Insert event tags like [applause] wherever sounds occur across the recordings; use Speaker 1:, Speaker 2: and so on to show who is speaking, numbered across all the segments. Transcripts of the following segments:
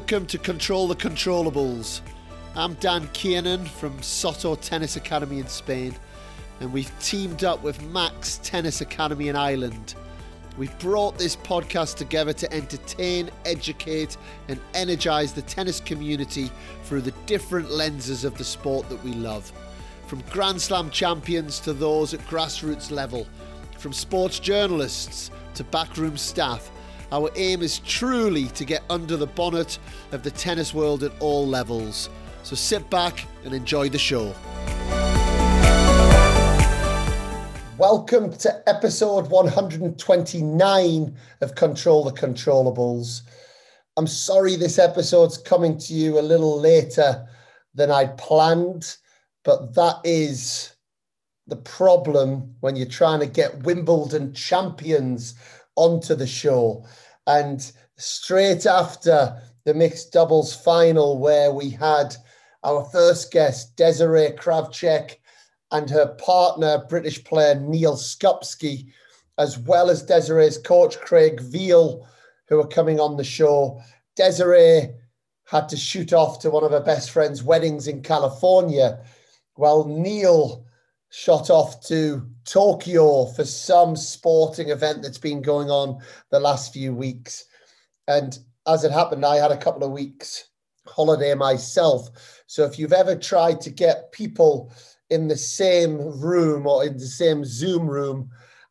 Speaker 1: welcome to Control the Controllables. I'm Dan Kiernan from Soto Tennis Academy in Spain, and we've teamed up with Max Tennis Academy in Ireland. We've brought this podcast together to entertain, educate, and energize the tennis community through the different lenses of the sport that we love. From Grand Slam champions to those at grassroots level, from sports journalists to backroom staff our aim is truly to get under the bonnet of the tennis world at all levels. So sit back and enjoy the show. Welcome to episode 129 of Control the Controllables. I'm sorry this episode's coming to you a little later than I'd planned, but that is the problem when you're trying to get Wimbledon champions onto the show. And straight after the mixed doubles final, where we had our first guest, Desirae Krawczyk, and her partner, British player Neal Skupski, as well as Desirae's coach, Craig Veal, who are coming on the show. Desirae had to shoot off to one of her best friend's weddings in California, while Neil shot off to Tokyo for some sporting event that's been going on the last few weeks. And as it happened, I had a couple of weeks holiday myself. So if you've ever tried to get people in the same room or in the same Zoom room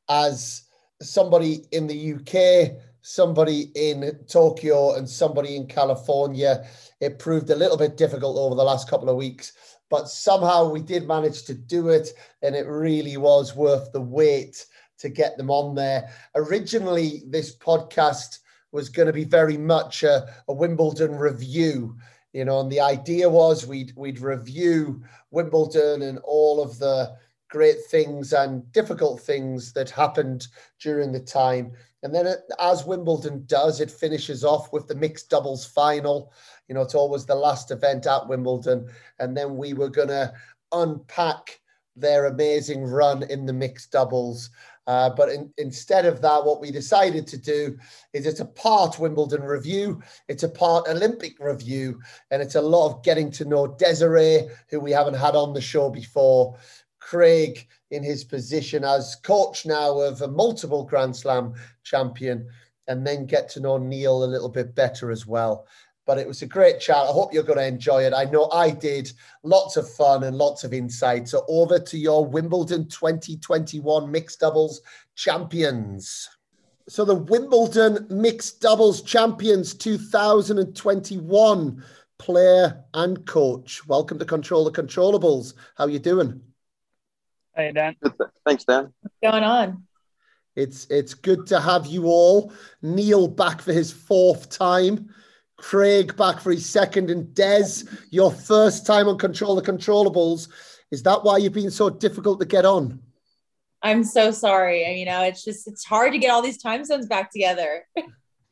Speaker 1: as somebody in the UK, somebody in Tokyo, and somebody in California, it proved a little bit difficult over the last couple of weeks but somehow we did manage to do it, and it really was worth the wait to get them on there. Originally, this podcast was going to be very much a, a Wimbledon review, you know, and the idea was we'd we'd review Wimbledon and all of the great things and difficult things that happened during the time. And then, as Wimbledon does, it finishes off with the mixed doubles final. You know, it's always the last event at Wimbledon. And then we were going to unpack their amazing run in the mixed doubles. Uh, but in, instead of that, what we decided to do is it's a part Wimbledon review, it's a part Olympic review, and it's a lot of getting to know Desirae, who we haven't had on the show before, Craig in his position as coach now of a multiple Grand Slam champion, and then get to know Neil a little bit better as well. But it was a great chat. I hope you're going to enjoy it. I know I did. Lots of fun and lots of insight. So over to your Wimbledon 2021 mixed doubles champions. So the Wimbledon mixed doubles champions 2021 player and coach. Welcome to Control the Controllables. How are you doing?
Speaker 2: Hey Dan.
Speaker 3: Thanks, Dan.
Speaker 4: What's going on?
Speaker 1: It's it's good to have you all. Neil back for his fourth time. Craig back for his second, and Des, your first time on Control the Controllables. Is that why you've been so difficult to get on?
Speaker 4: I'm so sorry. You know, it's just it's hard to get all these time zones back together. [laughs]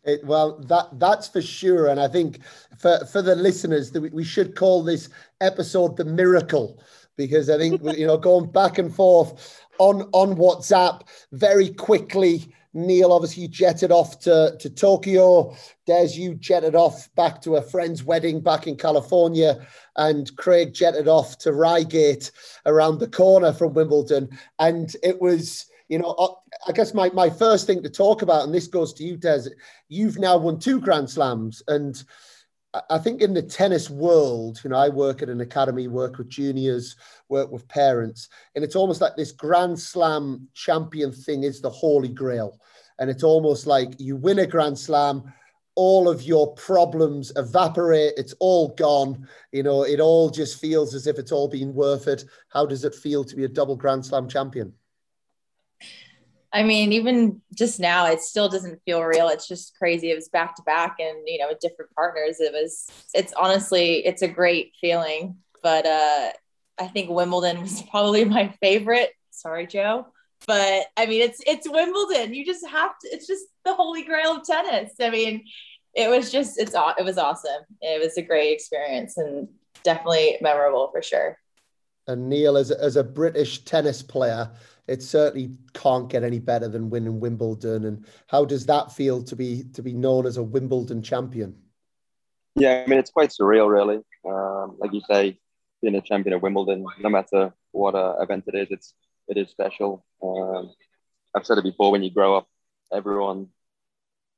Speaker 1: It, well, that that's for sure, and I think for for the listeners that we, we should call this episode the miracle because I think you know going back and forth on on WhatsApp very quickly. Neil obviously jetted off to, to Tokyo. Des, you jetted off back to a friend's wedding back in California. And Craig jetted off to Reigate around the corner from Wimbledon. And it was, you know, uh, I guess my, my first thing to talk about, and this goes to you, Des, you've now won two Grand Slams. And I think in the tennis world, you know, I work at an academy, work with juniors, work with parents, and it's almost like this Grand Slam champion thing is the holy grail. And it's almost like you win a Grand Slam, all of your problems evaporate, it's all gone. You know, it all just feels as if it's all been worth it. How does it feel to be a double Grand Slam champion?
Speaker 4: I mean, even just now, it still doesn't feel real. It's just crazy. It was back to back, and you know, with different partners. It was. It's honestly, it's a great feeling. But uh, I think Wimbledon [laughs] was probably my favorite. Sorry, Joe. But I mean, it's it's Wimbledon. You just have to. It's just the holy grail of tennis. I mean, it was just it's it was awesome. It was a great experience and definitely memorable for sure.
Speaker 1: And Neil, as as a British tennis player, it certainly can't get any better than winning Wimbledon. And how does that feel to be to be known as a Wimbledon champion?
Speaker 3: Yeah, I mean it's quite surreal, really. Um, like you say, being a champion of Wimbledon, no matter what uh, event it is, it's it is special. Um, I've said it before. When you grow up, everyone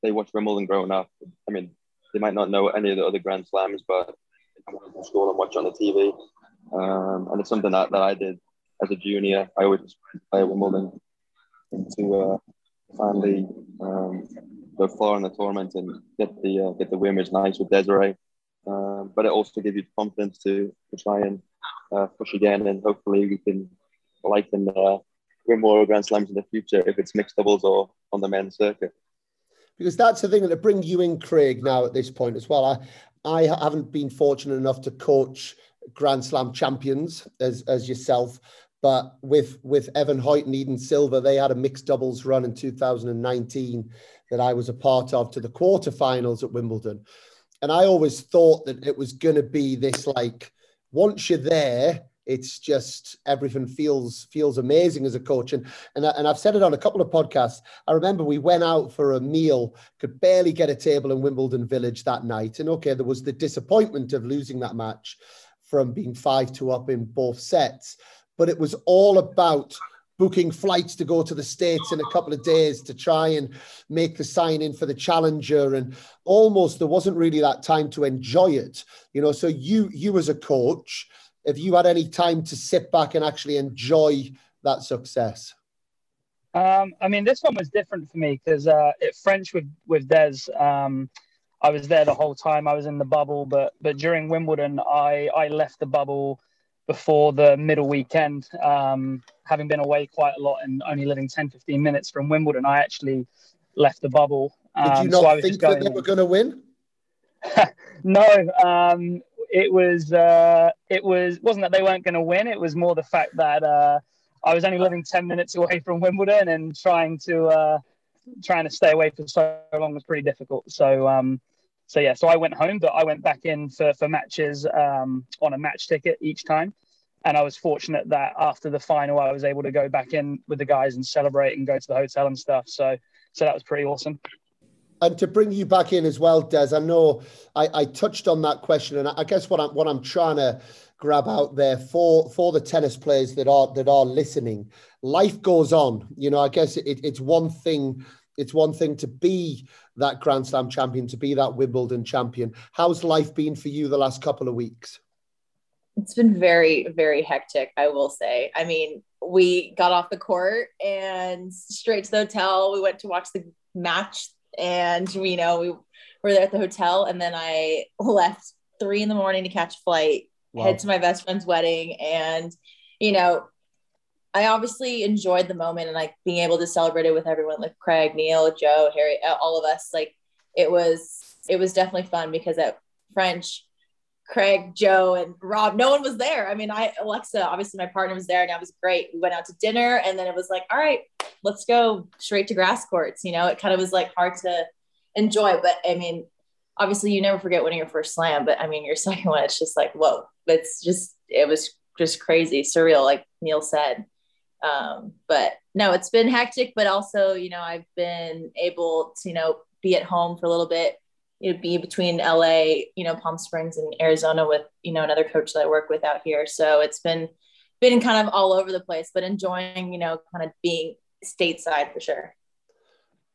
Speaker 3: they watch Wimbledon growing up. I mean, they might not know any of the other Grand Slams, but they come home school and watch on the TV. Um, and it's something that, that I did as a junior. I always play Wimbledon to uh, finally um, go far in the tournament and get the uh, get the win was nice with Desirae. Um, but it also gives you the confidence to, to try and uh, push again, and hopefully we can like and uh, win more Grand Slams in the future if it's mixed doubles or on the men's circuit.
Speaker 1: Because that's the thing that bring you in, Craig, now at this point as well. I, I haven't been fortunate enough to coach Grand Slam champions as, as yourself, but with with Evan Hoyt and Eden Silva, they had a mixed doubles run in 2019 that I was a part of to the quarterfinals at Wimbledon. And I always thought that it was going to be this like, once you're there, it's just everything feels feels amazing as a coach. And and, and I've said it on a couple of podcasts. I remember we went out for a meal could barely get a table in Wimbledon Village that night. And okay there was the disappointment of losing that match from being 5 to up in both sets but it was all about booking flights to go to the states in a couple of days to try and make the sign in for the challenger. And almost there wasn't really that time to enjoy it you know. So you you as a coach have you had any time to sit back and actually enjoy that success?
Speaker 2: Um, I mean, this one was different for me because uh, at French with with Des, um, I was there the whole time. I was in the bubble, but but during Wimbledon, I I left the bubble before the middle weekend. Um, having been away quite a lot and only living 10, 15 minutes from Wimbledon, I actually left the bubble.
Speaker 1: Um, Did you um, not so think that they were going to win? [laughs]
Speaker 2: no, um, it was uh, it was wasn't that they weren't going to win. It was more the fact that uh, I was only living 10 minutes away from Wimbledon and trying to uh, trying to stay away for so long was pretty difficult. So um, so yeah, so I went home, but I went back in for for matches um, on a match ticket each time, and I was fortunate that after the final, I was able to go back in with the guys and celebrate and go to the hotel and stuff. So so that was pretty awesome.
Speaker 1: And to bring you back in as well, Des, I know I, I touched on that question, and I guess what I'm what I'm trying to grab out there for for the tennis players that are that are listening. Life goes on. You know, I guess it, it's one thing it's one thing to be that Grand Slam champion, to be that Wimbledon champion. How's life been for you the last couple of weeks?
Speaker 4: It's been very, very hectic, I will say. I mean, we got off the court and straight to the hotel. We went to watch the match and, you know, we were there at the hotel. And then I left three in the morning to catch a flight, wow. head to my best friend's wedding. And, you know, I obviously enjoyed the moment and like being able to celebrate it with everyone, like Craig, Neil, Joe, Harry, all of us. Like it was, it was definitely fun because at French, Craig, Joe, and Rob, no one was there. I mean, I, Alexa, obviously my partner was there and that was great. We went out to dinner and then it was like, all right, let's go straight to grass courts. You know, it kind of was like hard to enjoy, but I mean, obviously you never forget winning your first slam, but I mean, your second one, it's just like, whoa, it's just, it was just crazy, surreal, like Neil said. Um, but no, it's been hectic, but also, you know, I've been able to, you know, be at home for a little bit, you know, be between LA, you know, Palm Springs and Arizona with, you know, another coach that I work with out here. So it's been, been kind of all over the place, but enjoying, you know, kind of being stateside for sure.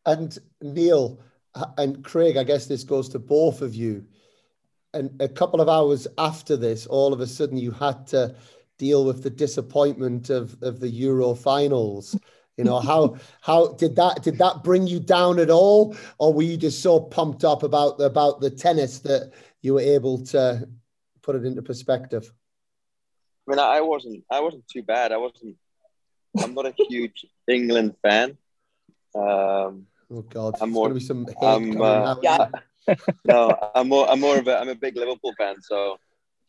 Speaker 1: And Neil and Craig, I guess this goes to both of you. And a couple of hours after this, all of a sudden you had to deal with the disappointment of, of the Euro finals. You know, how how did that did that bring you down at all? Or were you just so pumped up about the about the tennis that you were able to put it into perspective?
Speaker 3: I mean, I wasn't I wasn't too bad. I wasn't I'm not a huge England fan. Um,
Speaker 1: oh God, I'm more, be some
Speaker 3: I'm, uh, yeah. [laughs] no, I'm more I'm more of a I'm a big Liverpool fan, so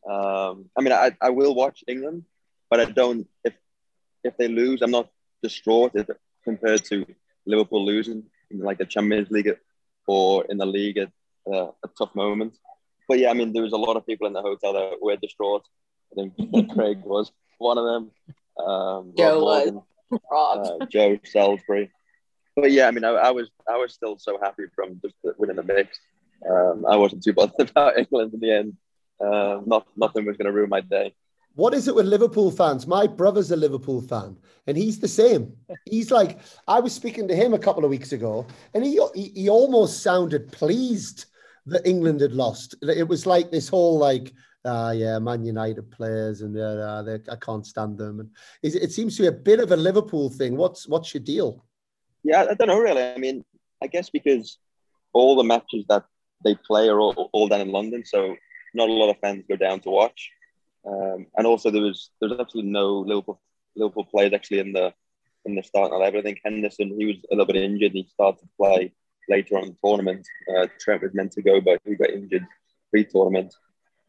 Speaker 3: um, I mean, I, I will watch England, but I don't. If if they lose, I'm not distraught if, compared to Liverpool losing in like the Champions League or in the league at uh, a tough moment. But yeah, I mean, there was a lot of people in the hotel that were distraught. I think [laughs] Craig was one of them. Um,
Speaker 4: Joe Morgan, [laughs] was.
Speaker 3: Uh, Joe Salisbury. But yeah, I mean, I, I, was I was still so happy from just winning the mix. um, I wasn't too bothered [laughs] about England in the end. Uh, not nothing was going to ruin my day.
Speaker 1: What is it with Liverpool fans? My brother's a Liverpool fan, and he's the same. He's like, I was speaking to him a couple of weeks ago, and he he, he almost sounded pleased that England had lost. It was like this whole like, ah, uh, yeah, Man United players, and uh, they, I can't stand them. And it seems to be a bit of a Liverpool thing. What's what's your deal?
Speaker 3: Yeah, I don't know really. I mean, I guess because all the matches that they play are all, all done in London, so not a lot of fans go down to watch. Um, and also there was there was absolutely no Liverpool Liverpool players actually in the in the starting eleven. I think Henderson he was a little bit injured. He started to play later on in the tournament. Uh, Trent was meant to go, but he got injured pre-tournament.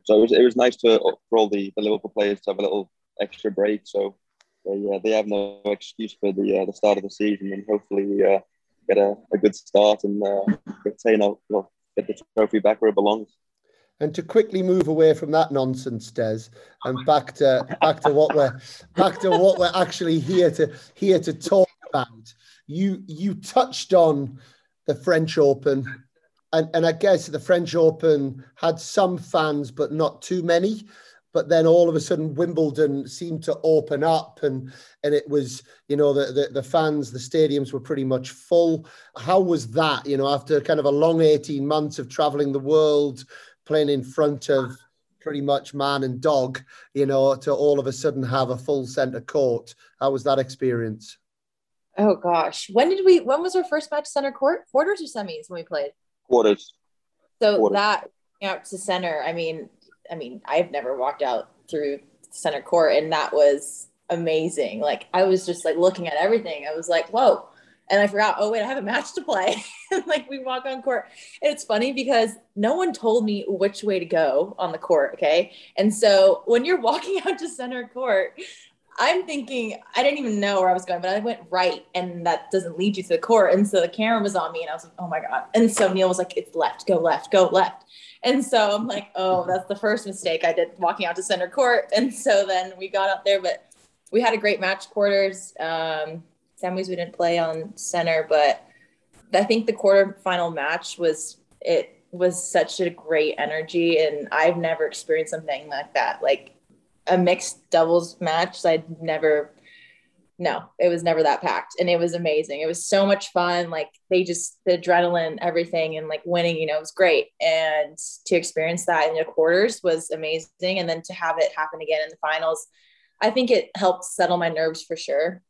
Speaker 3: So it was, it was nice to for all the, the Liverpool players to have a little extra break. So they uh, they have no excuse for the uh, the start of the season, and hopefully uh, get a, a good start and uh, well, get the trophy back where it belongs.
Speaker 1: And to quickly move away from that nonsense, Des, and back to back to what we're back to what we're actually here to here to talk about. You you touched on the French Open, and and I guess the French Open had some fans, but not too many. But then all of a sudden, Wimbledon seemed to open up, and and it was you know the the, the fans, the stadiums were pretty much full. How was that? You know, after kind of a long eighteen months of traveling the world playing in front of pretty much man and dog, you know, to all of a sudden have a full centre court. How was that experience?
Speaker 4: Oh gosh, when did we? When was our first match center court? Quarters or semis when we played?
Speaker 3: Quarters.
Speaker 4: So Quarters. that out to center. I mean, I mean, I've never walked out through center court, and that was amazing. Like I was just like looking at everything. I was like, whoa and I forgot, oh, wait, I have a match to play. [laughs] like we walk on court. It's funny because no one told me which way to go on the court. Okay. And so when you're walking [laughs] out to center court, I'm thinking, I didn't even know where I was going, but I went right and that doesn't lead you to the court. And so the camera was on me and I was like, oh my God. And so Neil was like, it's left, go left, go left. And so I'm like, oh, that's the first mistake I did walking out to center court. And so then we got out there, but we had a great match quarters. Um, semis we didn't play on center, but I think the quarterfinal match was it was such a great energy, and I've never experienced something like that. Like a mixed doubles match, I'd never. No, it was never that packed, and it was amazing. It was so much fun. Like they just the adrenaline, everything, and like winning, you know, it was great. And to experience that in the quarters was amazing, and then to have it happen again in the finals, I think it helped settle my nerves for sure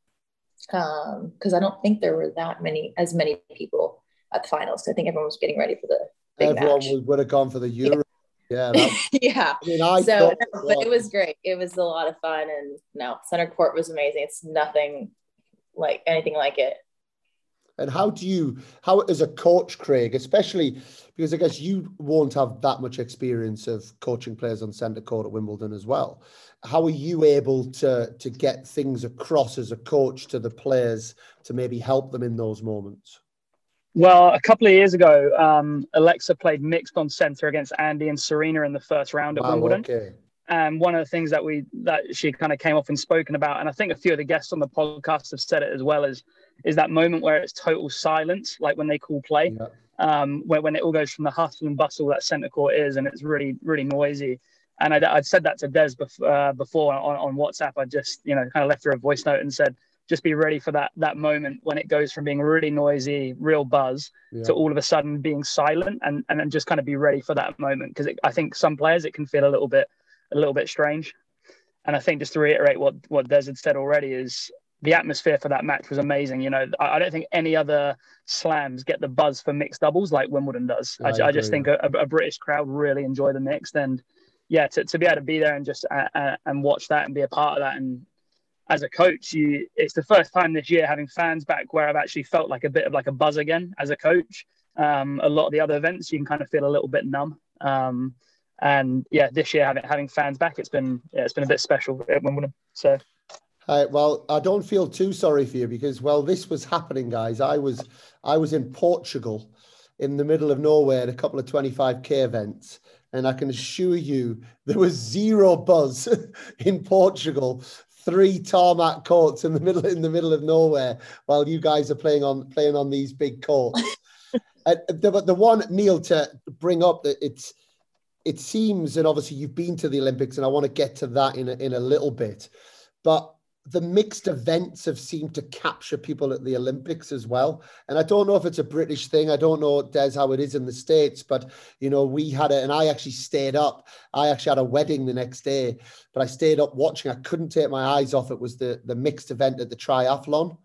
Speaker 4: um because i don't think there were that many as many people at the finals. I think everyone was getting ready for the
Speaker 1: everyone match. would have gone for the euro.
Speaker 4: Yeah yeah, [laughs] yeah. I mean, I so but it was great. It was a lot of fun and no center court was amazing. It's nothing like anything like it.
Speaker 1: And how do you, how as a coach, Craig, especially because I guess you won't have that much experience of coaching players on centre court at Wimbledon as well. How are you able to to get things across as a coach to the players to maybe help them in those moments?
Speaker 2: Well, a couple of years ago, um, Alexa played mixed on centre against Andy and Serena in the first round at wow, Wimbledon. Okay. And one of the things that we that she kind of came off and spoken about, and I think a few of the guests on the podcast have said it as well, is is that moment where it's total silence, like when they call play, yeah. Um, where when it all goes from the hustle and bustle that centre court is, and it's really really noisy. And I'd, I'd said that to Des before, uh, before on, on WhatsApp. I just you know kind of left her a voice note and said, just be ready for that that moment when it goes from being really noisy, real buzz, yeah. to all of a sudden being silent, and and then just kind of be ready for that moment because I think some players it can feel a little bit a little bit strange. And I think just to reiterate what what Des had said already is the atmosphere for that match was amazing. You know, I, I, don't think any other slams get the buzz for mixed doubles like Wimbledon does. I, I, I just think a, a, British crowd really enjoy the mixed, and yeah, to, to be able to be there and just uh, uh, and watch that and be a part of that, and as a coach, you it's the first time this year having fans back where I've actually felt like a bit of like a buzz again as a coach. Um, a lot of the other events you can kind of feel a little bit numb. Um, and yeah, this year having having fans back, it's been yeah, it's been a bit special at Wimbledon. So.
Speaker 1: Uh, well, I don't feel too sorry for you because well, this was happening, guys. I was I was in Portugal, in the middle of nowhere, at a couple of 25k events, and I can assure you there was zero buzz [laughs] in Portugal. Three tarmac courts in the middle in the middle of nowhere, while you guys are playing on playing on these big courts. [laughs] uh, the, the one Neil to bring up that it's it seems, and obviously you've been to the Olympics, and I want to get to that in a, in a little bit, but the mixed events have seemed to capture people at the Olympics as well. And I don't know if it's a British thing. I don't know, Des, how it is in the States, but, you know, we had it, and I actually stayed up. I actually had a wedding the next day, but I stayed up watching. I couldn't take my eyes off it was the, the mixed event at the triathlon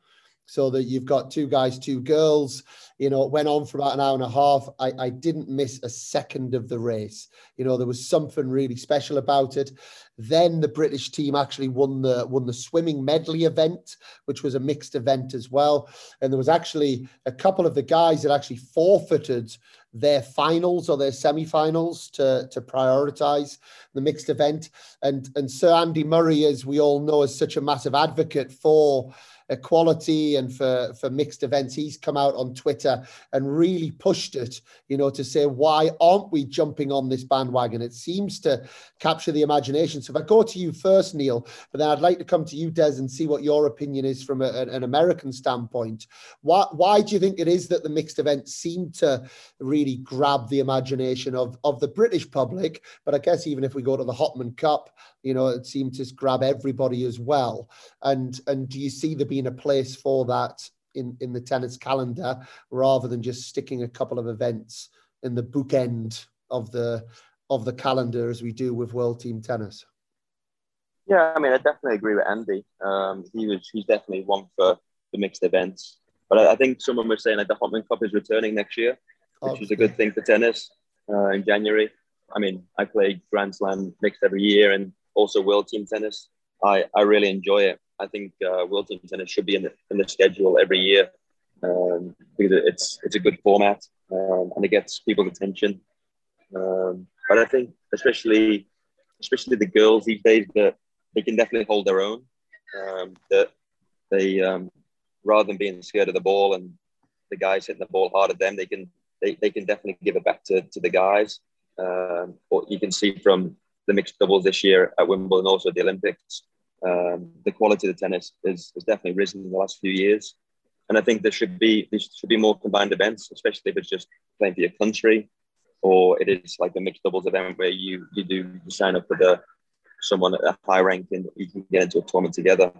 Speaker 1: so that you've got two guys, two girls. You know, it went on for about an hour and a half. I, I didn't miss a second of the race. You know, there was something really special about it. Then the British team actually won the won the swimming medley event, which was a mixed event as well. And there was actually a couple of the guys that actually forfeited their finals or their semi-finals to, to prioritize the mixed event. And and Sir Andy Murray, as we all know, is such a massive advocate for equality and for, for mixed events, he's come out on Twitter and really pushed it, you know, to say, why aren't we jumping on this bandwagon? It seems to capture the imagination. So if I go to you first, Neil, but then I'd like to come to you, Des, and see what your opinion is from a, an American standpoint. Why, why do you think it is that the mixed events seem to really grab the imagination of, of the British public? But I guess even if we go to the Hopman Cup, you know, it seemed to grab everybody as well. And and do you see there being a place for that in in the tennis calendar rather than just sticking a couple of events in the bookend of the of the calendar as we do with World Team Tennis?
Speaker 3: Yeah, I mean, I definitely agree with Andy. Um, he was he's definitely one for the mixed events. But I, I think someone was saying that the Hopman Cup is returning next year, which is a good thing for tennis uh, in January. I mean, I play Grand Slam mixed every year, and also World Team Tennis. I, I really enjoy it. I think uh, World Team Tennis should be in the, in the schedule every year um, because it's it's a good format um, and it gets people's attention. Um, but I think especially especially the girls these days that they can definitely hold their own. Um, that they um, rather than being scared of the ball and the guys hitting the ball hard at them, they can they, they can definitely give it back to, to the guys. Um, what you can see from the mixed doubles this year at Wimbledon, also the Olympics. Um, the quality of the tennis is, has definitely risen in the last few years. And I think there should be there should be more combined events, especially if it's just playing for your country, or it is like a mixed doubles event where you you do you sign up for the someone at a high rank and you can get into a tournament together.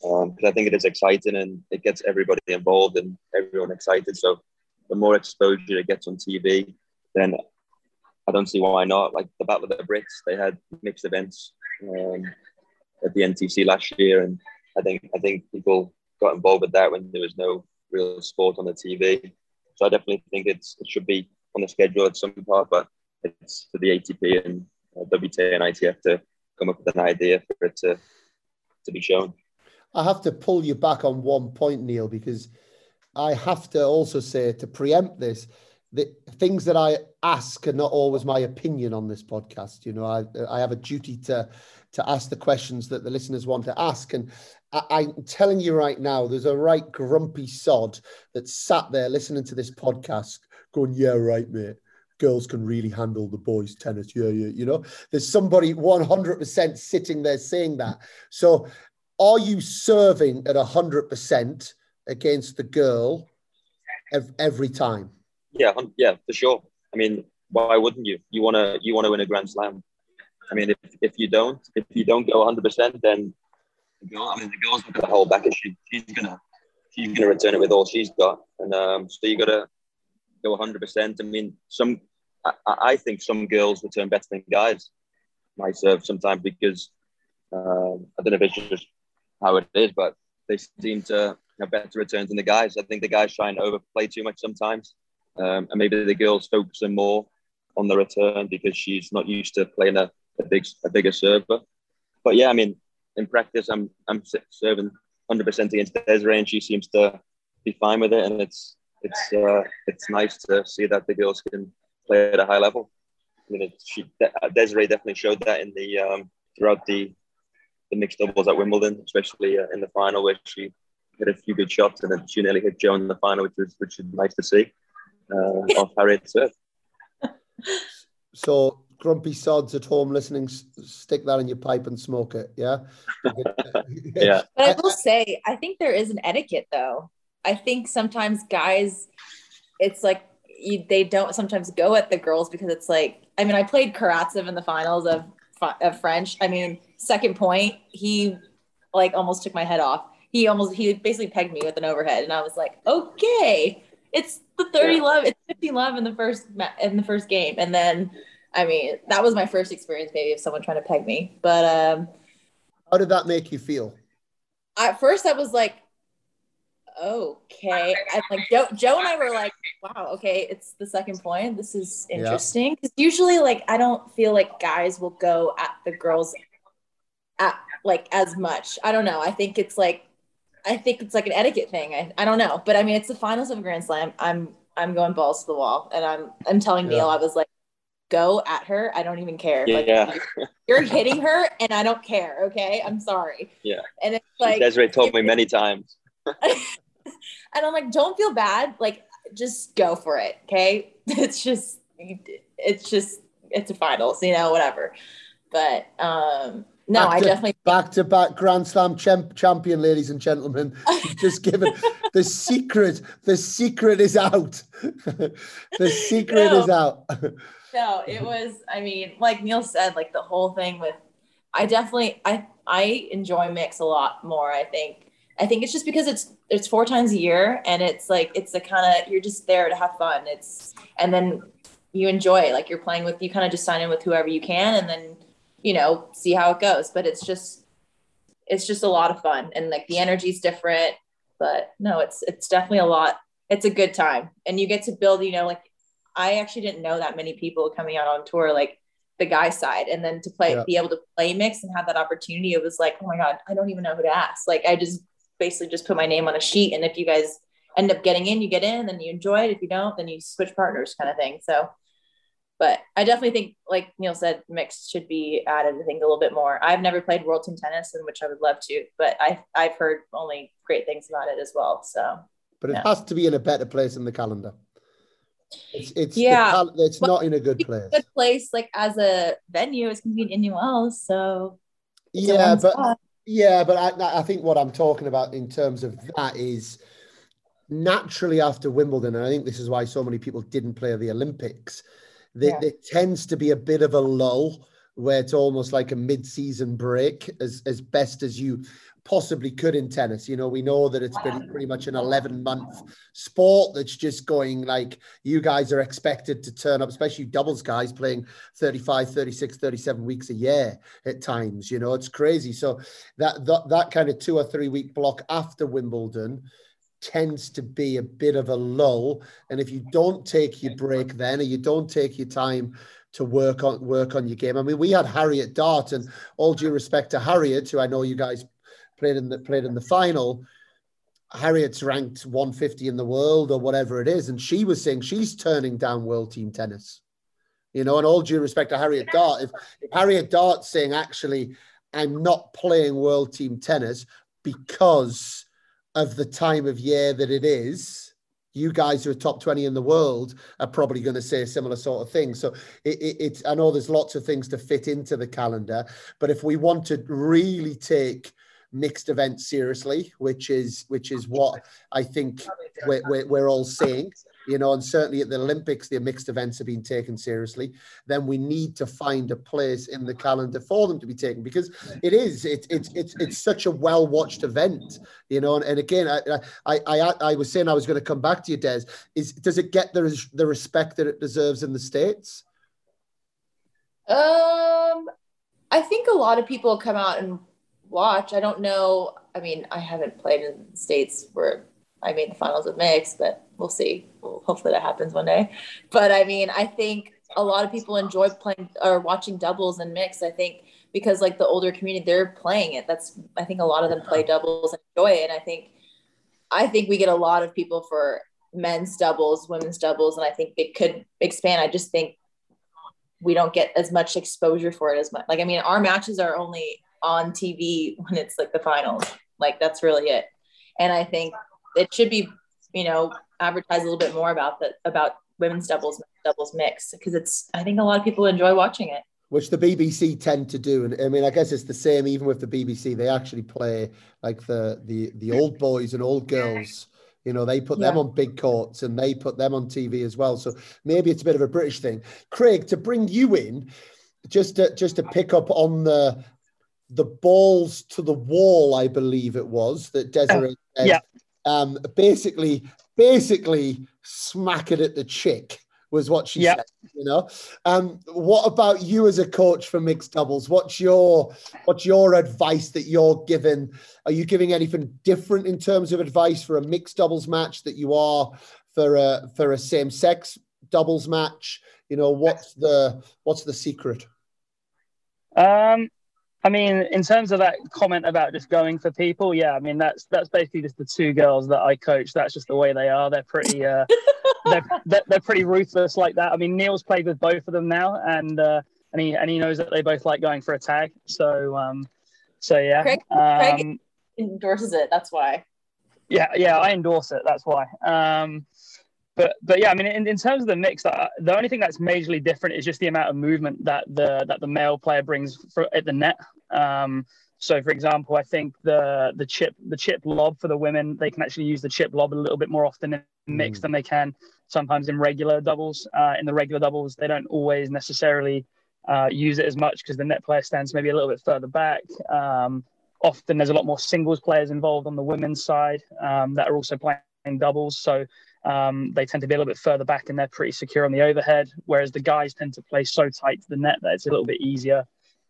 Speaker 3: Because um, I think it is exciting and it gets everybody involved and everyone excited. So the more exposure it gets on TV, then I don't see why not. Like the Battle of the Brits, they had mixed events um, at the NTC last year, and I think I think people got involved with that when there was no real sport on the TV. So I definitely think it's it should be on the schedule at some part, but it's for the ATP and uh, WTA and ITF to come up with an idea for it to to be shown.
Speaker 1: I have to pull you back on one point, Neil, because I have to also say to preempt this the things that I ask are not always my opinion on this podcast. You know, I I have a duty to to ask the questions that the listeners want to ask, and I, am telling you right now, there's a right grumpy sod that sat there listening to this podcast, going, "Yeah, right, mate." Girls can really handle the boys' tennis. Yeah, yeah. You know, there's somebody 100% sitting there saying that. So, are you serving at 100% against the girl every time?
Speaker 3: Yeah, yeah, for sure. I mean, why wouldn't you? You wanna you wanna win a Grand Slam. I mean, if, if you don't, if you don't go 100, percent then the girl, I mean, the girl's not gonna hold back. She she's gonna she's gonna return it with all she's got, and um, so you gotta go 100. percent I mean, some I, I think some girls return better than guys. My serve sometimes because um, I don't know if it's just how it is, but they seem to have better returns than the guys. I think the guys try and overplay too much sometimes. Um, and maybe the girls focusing more on the return because she's not used to playing a, a big a bigger server. But yeah, I mean, in practice, I'm I'm serving 100% against Desirae, and she seems to be fine with it. And it's it's uh, it's nice to see that the girls can play at a high level. I mean, she Desirae definitely showed that in the um, throughout the the mixed doubles at Wimbledon, especially uh, in the final where she hit a few good shots and then she nearly hit Joe in the final, which was which is nice to see uh, of Harriet Surf.
Speaker 1: So grumpy sods at home listening, stick that in your pipe and smoke it. Yeah. [laughs]
Speaker 3: yeah.
Speaker 4: But I will say, I think there is an etiquette though. I think sometimes guys it's like you, they don't sometimes go at the girls because it's like I mean I played Karatsev in the finals of of French. I mean second point he like almost took my head off. He almost he basically pegged me with an overhead, and I was like, okay, it's the 30 yeah. love, it's 50 love in the first in the first game, and then I mean that was my first experience maybe of someone trying to peg me. But um,
Speaker 1: how did that make you feel?
Speaker 4: At first, I was like, okay, and like Joe, Joe and I were like, wow, okay, it's the second point. This is interesting because yeah. usually, like, I don't feel like guys will go at the girls at like as much. I don't know. I think it's like I think it's like an etiquette thing. I, I don't know. But I mean it's the finals of a grand slam. I'm I'm going balls to the wall. And I'm I'm telling yeah. Neil, I was like, go at her. I don't even care.
Speaker 3: Yeah.
Speaker 4: Like, you're, [laughs] you're hitting her and I don't care. Okay. I'm sorry.
Speaker 3: Yeah.
Speaker 4: And it's like
Speaker 3: Desirae told me many times. [laughs]
Speaker 4: and I'm like, don't feel bad. Like just go for it. Okay. [laughs] It's just it's just it's a finals, you know, whatever. But um no,
Speaker 1: back
Speaker 4: I definitely
Speaker 1: back to back Grand Slam champ, champion, ladies and gentlemen. [laughs] just given the secret. The secret is out. [laughs] the secret no. is out.
Speaker 4: no, it was. I mean, like Neil said, like the whole thing with. I definitely, I I enjoy mix a lot more. I think. I think it's just because it's it's four times a year, and it's like it's the kind of you're just there to have fun. It's and then you enjoy it. Like you're playing with you kind of just sign in with whoever you can, and then you know, see how it goes. But it's just it's just a lot of fun and like the energy's different. But no, it's it's definitely a lot. It's a good time. And you get to build, you know, like I actually didn't know that many people coming out on tour, like the guy side. And then to play, yeah. be able to play mix and have that opportunity, it was like, oh my God, I don't even know who to ask. Like I just basically just put my name on a sheet. And if you guys end up getting in, you get in, then you enjoy it. If you don't, then you switch partners kind of thing. So but I definitely think, like Neil said, mixed should be added. I think a little bit more. I've never played world team tennis, in which I would love to, but I I've heard only great things about it as well. So,
Speaker 1: but it yeah. has to be in a better place in the calendar. It's it's
Speaker 4: yeah,
Speaker 1: cal- it's well, not in a good place.
Speaker 4: A good place, like as a venue, it's gonna be in Indian Wells, so
Speaker 1: yeah, but spot. yeah, but I I think what I'm talking about in terms of that is naturally after Wimbledon, and I think this is why so many people didn't play the Olympics there, yeah. there tends to be a bit of a lull where it's almost like a mid-season break as as best as you possibly could in tennis. You know, we know that it's been pretty much an 11 month sport that's just going like you guys are expected to turn up, especially doubles guys playing 35, 36, 37 weeks a year at times. You know, it's crazy. So that that, that kind of two or three week block after Wimbledon tends to be a bit of a lull. And if you don't take your break then, or you don't take your time to work on work on your game, I mean, we had Harriet Dart, and all due respect to Harriet, who I know you guys played in the played in the final. Harriet's ranked 150 in the world or whatever it is, and she was saying she's turning down world team tennis. You know, and all due respect to Harriet Dart, if, if Harriet Dart's saying actually, I'm not playing world team tennis because of the time of year that it is, you guys who are top 20 in the world are probably going to say a similar sort of thing. So it, it, it's, I know there's lots of things to fit into the calendar, but if we want to really take mixed events seriously, which is, which is what I think we're, we're, we're all saying, you know, and certainly at the Olympics, the mixed events are being taken seriously, then we need to find a place in the calendar for them to be taken because it is, it, it's, it's, it's such a well watched event, you know. And, and again, I, I, I, I was saying I was going to come back to you, Des. Is does it get the the respect that it deserves in the states?
Speaker 4: Um, I think a lot of people come out and watch. I don't know. I mean, I haven't played in the states where I made the finals of mix, but we'll see. Hopefully that happens one day. But I mean, I think a lot of people enjoy playing or watching doubles and mix. I think because like the older community, they're playing it. That's I think a lot of them play doubles and enjoy it. And I think I think we get a lot of people for men's doubles, women's doubles, and I think it could expand. I just think we don't get as much exposure for it as much. Like I mean, our matches are only on TV when it's like the finals. Like that's really it. And I think it should be, you know, advertise a little bit more about the about women's doubles doubles mix because it's I think a lot of people enjoy watching it.
Speaker 1: Which the BBC tend to do, and I mean, I guess it's the same even with the BBC. They actually play like the the the old boys and old girls You know, they put yeah. them on big courts and they put them on TV as well. So maybe it's a bit of a British thing. Craig, to bring you in, just to just to pick up on the the balls to the wall, I believe it was that Desirae
Speaker 2: said, yeah.
Speaker 1: Um, basically basically smack it at the chick was what she yep. said. You know, um, what about you as a coach for mixed doubles? What's your what's your advice that you're giving? Are you giving anything different in terms of advice for a mixed doubles match that you are for a for a same sex doubles match? You know, what's the what's the secret?
Speaker 2: Um, I mean, in terms of that comment about just going for people, yeah, I mean that's that's basically just the two girls that I coach. That's just the way they are. They're pretty, uh, [laughs] they're, they're, they're pretty ruthless like that. I mean, Neil's played with both of them now, and uh, and he and he knows that they both like going for a tag. So um, so yeah,
Speaker 4: Craig, um, Craig endorses it. That's why.
Speaker 2: Yeah, yeah, I endorse it. That's why. Um, but but yeah, I mean, in, in terms of the mix, uh, the only thing that's majorly different is just the amount of movement that the that the male player brings for, at the net. Um, so, for example, I think the the chip the chip lob for the women, they can actually use the chip lob a little bit more often in mix mm. than they can sometimes in regular doubles. Uh, in the regular doubles, they don't always necessarily uh, use it as much because the net player stands maybe a little bit further back. Um, often there's a lot more singles players involved on the women's side um, that are also playing doubles. So um, they tend to be a little bit further back and they're pretty secure on the overhead, whereas the guys tend to play so tight to the net that it's a little bit easier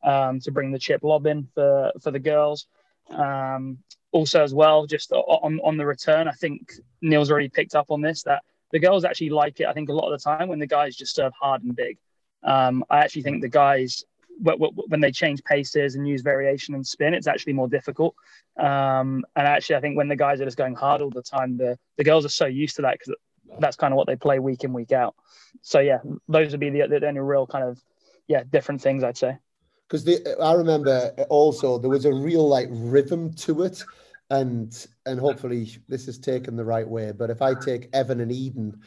Speaker 2: um, to bring the chip lob in for, for the girls. Um, also, as well, just on, on the return, I think Neil's already picked up on this that the girls actually like it. I think a lot of the time when the guys just serve hard and big. Um, I actually think the guys when they change paces and use variation and spin, it's actually more difficult. Um, and actually, I think when the guys are just going hard all the time, the, the girls are so used to that because that's kind of what they play week in, week out. So, yeah, those would be the, the only real kind of, yeah, different things I'd say.
Speaker 1: Because I remember also there was a real like rhythm to it. And and hopefully this is taken the right way. But if I take Evan and Eden,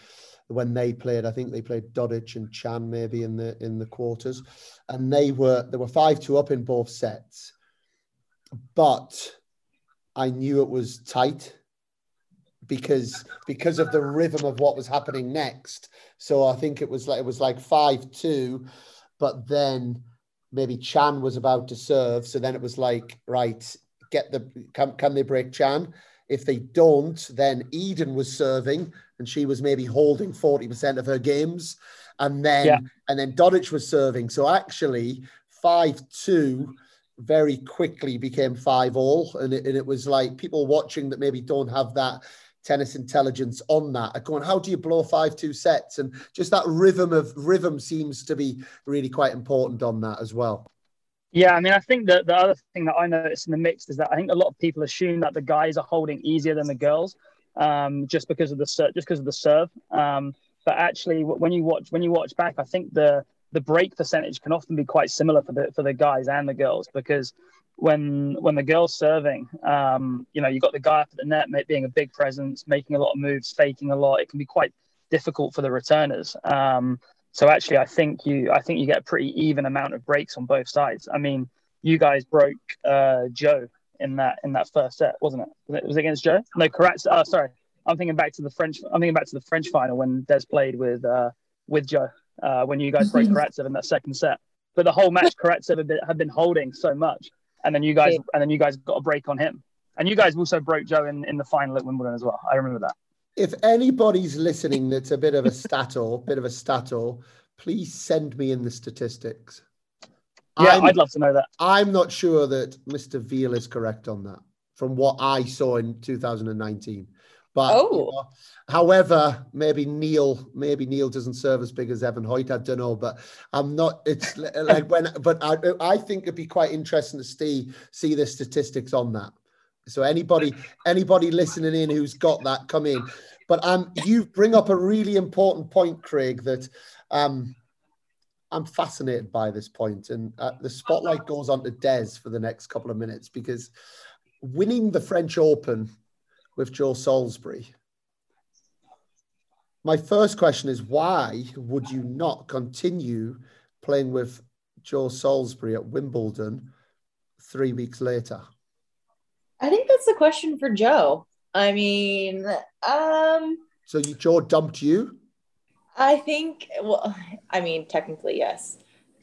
Speaker 1: when they played. I think they played Dodig and Chan maybe in the in the quarters, and they were they were five two up in both sets, but I knew it was tight because because of the rhythm of what was happening next. So I think it was like it was like five two, but then maybe Chan was about to serve. So then it was like right, get the can can they break Chan? If they don't, then Eden was serving and she was maybe holding 40% of her games. And then yeah. and then Dodig was serving. So actually, 5-2 very quickly became 5 all. And it, and it was like people watching that maybe don't have that tennis intelligence on that are going how do you blow five two sets and just that rhythm of rhythm seems to be really quite important on that as well
Speaker 2: yeah, I mean, I think that the other thing that I noticed in the mix is that I think a lot of people assume that the guys are holding easier than the girls, um, just because of the just because of the serve. Um, but actually, when you watch when you watch back, I think the the break percentage can often be quite similar for the for the guys and the girls because when when the girls serving, um, you know, you got the guy up at the net being a big presence, making a lot of moves, faking a lot. It can be quite difficult for the returners. Um, so actually, I think you I think you get a pretty even amount of breaks on both sides. I mean, you guys broke uh, Joe in that in that first set, wasn't it? Was it, was it against Joe? No, correct. Oh, sorry. I'm thinking back to the French. I'm thinking back to the French final when Des played with uh, with Joe uh, when you guys broke Karatsev in that second set. But the whole match, Karatsev had been, had been holding so much, and then you guys and then you guys got a break on him, and you guys also broke Joe in, in the final at Wimbledon as well. I remember that
Speaker 1: if anybody's listening that's a bit of a stato, bit of a stato, please send me in the statistics.
Speaker 2: Yeah, i would love to know that.
Speaker 1: I'm not sure that Mr. Veal is correct on that from what I saw in 2019. But oh. You know, however, maybe Neil, maybe Neil doesn't serve as big as Evan Hoyt. I don't know, but I'm not. It's [laughs] like when, but I, I think it'd be quite interesting to see see the statistics on that. So anybody anybody listening in who's got that, come in. But um, you bring up a really important point, Craig. That um, I'm fascinated by this point, and uh, the spotlight goes on to Des for the next couple of minutes because winning the French Open with Joe Salisbury. My first question is why would you not continue playing with Joe Salisbury at Wimbledon three weeks later?
Speaker 4: I think that's the question for Joe. I mean, um,
Speaker 1: So you Joe dumped you?
Speaker 4: I think. Well, I mean, technically yes,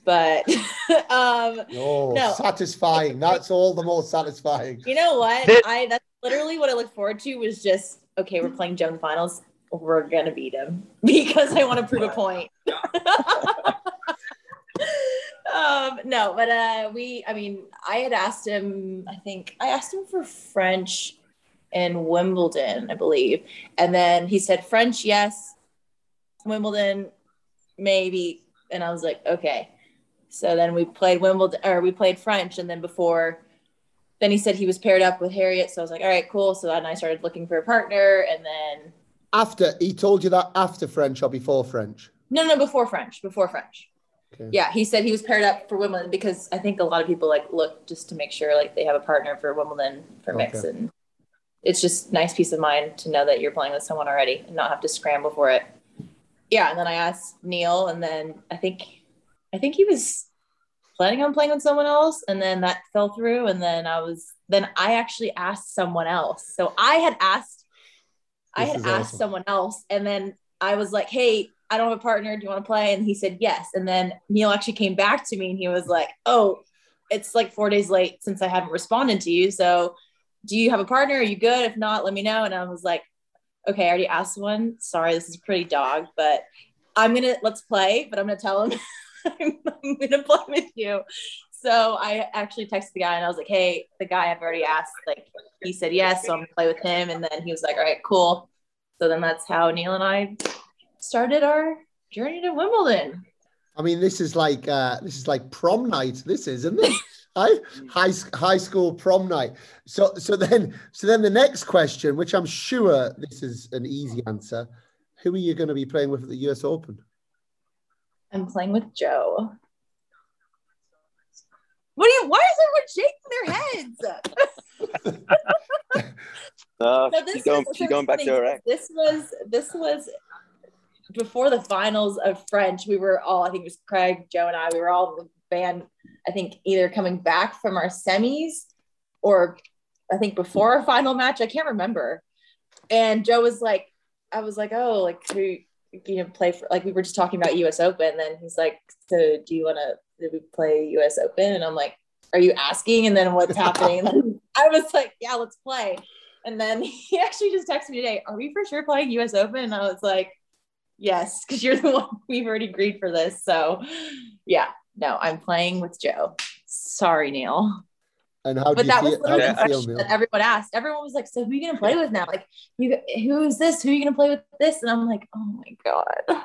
Speaker 4: but [laughs] um,
Speaker 1: Oh,
Speaker 4: No.
Speaker 1: satisfying. That's all the more satisfying.
Speaker 4: you know what? I that's literally what I look forward to was just okay. We're playing Joe in the finals. We're gonna beat him [laughs] because I want to prove a point. [laughs] um, no, but uh, we. I mean, I had asked him. I think I asked him for French in Wimbledon, I believe, and then he said French, yes. Wimbledon, maybe, and I was like, okay. So then we played Wimbledon, or we played French, and then before, then he said he was paired up with Harriet. So I was like, all right, cool. So then I started looking for a partner, and then
Speaker 1: After he told you that after French or before French?
Speaker 4: no, no, before French, before French.
Speaker 1: Okay.
Speaker 4: Yeah, he said he was paired up for Wimbledon because I think a lot of people like look just to make sure like they have a partner for Wimbledon for mix, and it's just nice peace of mind to know that you're playing with someone already and not have to scramble for it. Yeah, and then I asked Neil, and then I think I think he was planning on playing with someone else, and then that fell through, and then I was then I actually asked someone else. So I had asked I had asked
Speaker 1: awesome.
Speaker 4: someone else, and then I was like, "Hey, I don't have a partner. Do you want to play?" And he said yes. And then Neil actually came back to me, and he was like, "Oh, it's like four days late since I haven't responded to you. So, do you have a partner? Are you good? If not, let me know." And I was like, "Okay, I already asked one. Sorry, this is pretty dog, but I'm gonna let's play. But I'm gonna tell him [laughs] I'm, I'm gonna play with you." So I actually texted the guy and I was like, "Hey, the guy I've already asked, like, he said yes, so I'm gonna play with him." And then he was like, "All right, cool." So then that's how Neil and I started our journey to Wimbledon.
Speaker 1: I mean, this is like uh, this is like prom night. This is, isn't it? [laughs] I, high high school prom night. So so then so then the next question, which I'm sure this is an easy answer, who are you going to be playing with at the U.S. Open?
Speaker 4: I'm playing with Joe. What do you? Why is everyone shaking their heads? [laughs]
Speaker 3: No,
Speaker 4: No, this
Speaker 3: she's going,
Speaker 4: was-
Speaker 3: she's
Speaker 4: so
Speaker 3: going back to her ex.
Speaker 4: This was this was before the finals of French. We were all, I think it was Craig, Joe, and I. We were all the band. I think either coming back from our semis or I think before our final match. I can't remember. And Joe was like, I was like, oh, like who you know play for? Like we were just talking about U.S. Open. And then he's like, so do you want to? We play U.S. Open? And I'm like, are you asking? And then what's happening? [laughs] I was like, yeah, let's play. And then [laughs] he actually just texted me today, Are we for sure playing US Open? And I was like, Yes, because you're the [laughs] one we've already agreed for this. So yeah, no, I'm playing with Joe. Sorry, Neil.
Speaker 1: And how do
Speaker 4: But
Speaker 1: you
Speaker 4: that was
Speaker 1: feel? How
Speaker 4: literally
Speaker 1: do
Speaker 4: the
Speaker 1: feel,
Speaker 4: question that everyone asked. Everyone was like, So who are you gonna play with now? Like, you who is this? Who are you gonna play with this? And I'm like, Oh my God.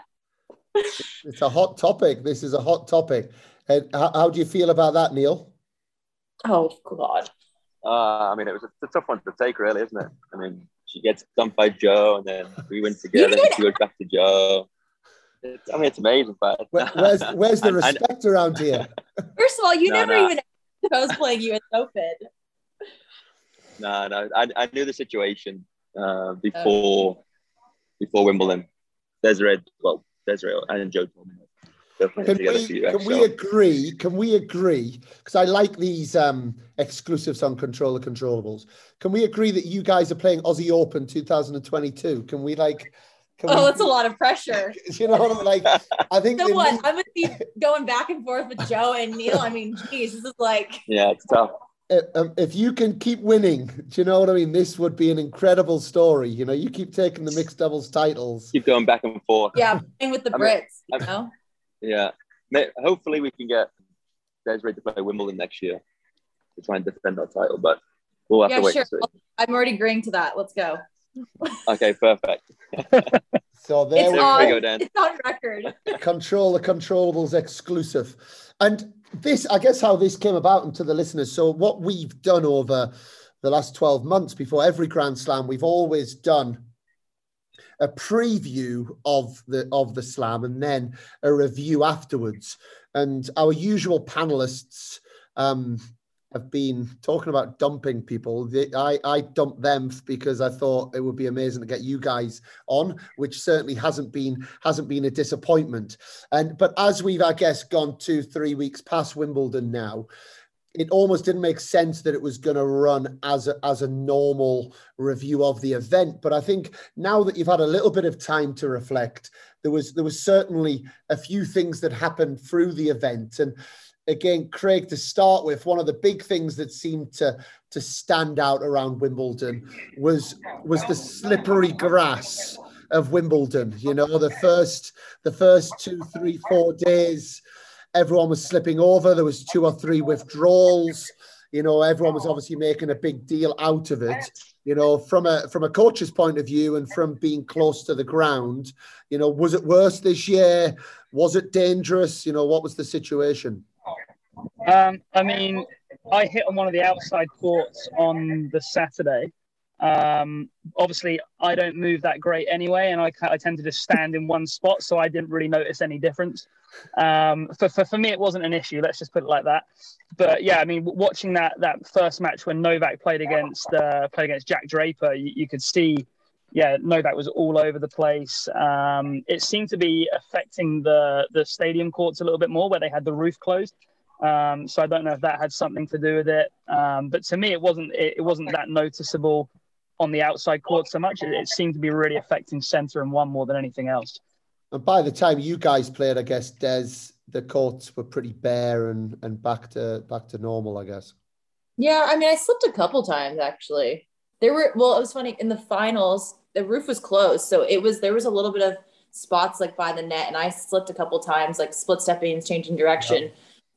Speaker 1: It's a hot topic. This is a hot topic. And how, how do you feel about that, Neil?
Speaker 4: Oh God.
Speaker 3: Uh, I mean, it was a, it's a tough one to take, really, isn't it? I mean, she gets dumped by Joe, and then we win together, and she goes back to Joe. It's, I mean, it's amazing, but
Speaker 1: Where, where's where's the [laughs]
Speaker 3: And- and-
Speaker 1: respect around here? [laughs]
Speaker 4: First of all, you
Speaker 3: No,
Speaker 4: never
Speaker 3: no.
Speaker 4: even asked if I was playing US Open.
Speaker 3: No, no, I, I knew the situation uh, before before Wimbledon. Desirae, well, Desirae and Joe told me they're playing
Speaker 1: Can we can we agree? Can we agree? Because I like these um, exclusives on Control the Controllables. Can we agree that you guys are playing Aussie Open 2022? Can we like? Can
Speaker 4: Oh,
Speaker 1: we,
Speaker 4: that's a lot of pressure. [laughs]
Speaker 1: You know what I mean? Like, I think [laughs]
Speaker 4: So
Speaker 1: they
Speaker 4: what?
Speaker 1: need-
Speaker 4: I'm gonna be going back and forth with Joe and Neil. I mean, geez, this is like [laughs]
Speaker 3: Yeah, it's tough.
Speaker 1: uh, um, if you can keep winning, do you know what I mean? This would be an incredible story. You know, you keep taking the mixed doubles titles.
Speaker 3: Keep going back and forth.
Speaker 4: yeah, playing with the
Speaker 3: I mean,
Speaker 4: Brits. You know,
Speaker 3: Yeah. Hopefully, we can get Desirae to play Wimbledon next year to try and defend our title, but we'll have
Speaker 4: yeah,
Speaker 3: to wait
Speaker 4: sure.
Speaker 3: and.
Speaker 4: I'm already agreeing to that. Let's go. [laughs]
Speaker 3: Okay, perfect. [laughs]
Speaker 1: So there
Speaker 4: It's
Speaker 1: we
Speaker 4: on.
Speaker 3: go, Dan.
Speaker 4: It's on record. [laughs]
Speaker 1: control the controllables exclusive and this i guess how this came about and to the listeners so what we've done over the last 12 months before every grand slam we've always done a preview of the of the slam and then a review afterwards and our usual panelists um have been talking about dumping people. I, I dumped them because I thought it would be amazing to get you guys on, which certainly hasn't been hasn't been a disappointment. And but as we've, I guess, gone two, three weeks past Wimbledon now, it almost didn't make sense that it was going to run as a, as a normal review of the event. But I think now that you've had a little bit of time to reflect, there was there was certainly a few things that happened through the event. And again, Craig, to start with, one of the big things that seemed to to stand out around Wimbledon was was the slippery grass of Wimbledon. You know, the first the first two, three, four days everyone was slipping over. There was two or three withdrawals. You know, everyone was obviously making a big deal out of it. You know, from a from a coach's point of view and from being close to the ground, you know, was it worse this year? Was it dangerous? You know, what was the situation?
Speaker 2: Um, I mean, I hit on one of the outside courts on the Saturday. Um, obviously, I don't move that great anyway, and I, I tend to just stand in one spot, so I didn't really notice any difference. Um, for, for, for me, it wasn't an issue. Let's just put it like that. But yeah, I mean, watching that that first match when Novak played against uh, played against Jack Draper, you, you could see, yeah, Novak was all over the place. Um, it seemed to be affecting the the stadium courts a little bit more, where they had the roof closed. Um, so I don't know if that had something to do with it. Um, but to me, it wasn't it, it, wasn't that noticeable on the outside court so much. It, it seemed to be really affecting centre and one more than anything else.
Speaker 1: And by the time you guys played, I guess Des, the courts were pretty bare and and back to back to normal, I guess.
Speaker 4: Yeah, I mean, I slipped a couple times actually. There were well, it was funny in the finals. The roof was closed, so it was there was a little bit of spots like by the net, and I slipped a couple times, like split stepping and changing direction. Yeah.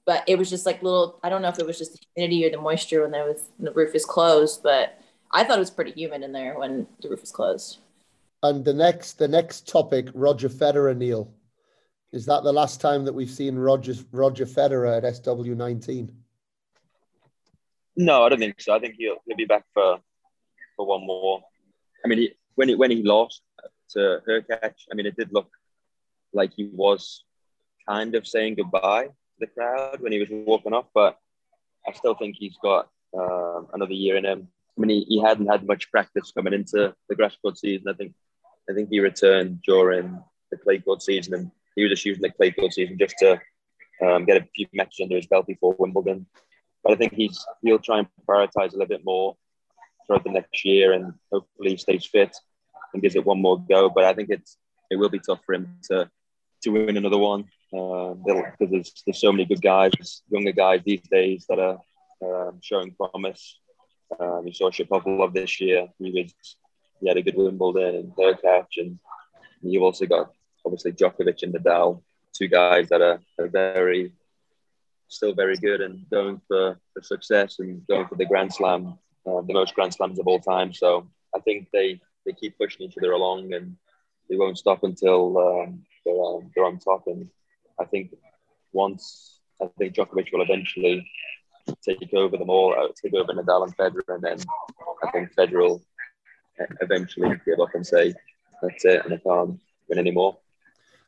Speaker 4: But it was just like little. I don't know if it was just the humidity or the moisture when there was when the roof is closed, but I thought it was pretty humid in there when the roof was closed.
Speaker 1: And the next, the next topic, Roger Federer, Neil. Is that the last time that we've seen Roger Roger Federer at SW19?
Speaker 3: No, I don't think so. I think he'll he'll be back for for one more. I mean, he, when he when he lost to Hurkacz, I mean, it did look like he was kind of saying goodbye to the crowd when he was walking off. But I still think he's got uh, another year in him. I mean, he, he hadn't had much practice coming into the grass court season. I think I think he returned during the clay court season, and he was just using the clay court season just to um, get a few matches under his belt before Wimbledon. But I think he's he'll try and prioritize a little bit more throughout the next year, and hopefully he stays fit and gives it one more go. But I think it's it will be tough for him to to win another one because uh, there's there's so many good guys, younger guys these days that are um, showing promise. Um, you saw Shapovalov this year. He was he had a good Wimbledon and Hurkacz, and you've also got obviously Djokovic and Nadal, two guys that are, are very still very good and going for, for success and going for the Grand Slam, uh, the most Grand Slams of all time. So I think they they keep pushing each other along and they won't stop until um, they're, um, they're on top. And I think once I think Djokovic will eventually take over them all, uh, take over Nadal and Federer, and then I think Federer will eventually give up and say, that's it, and I can't win anymore.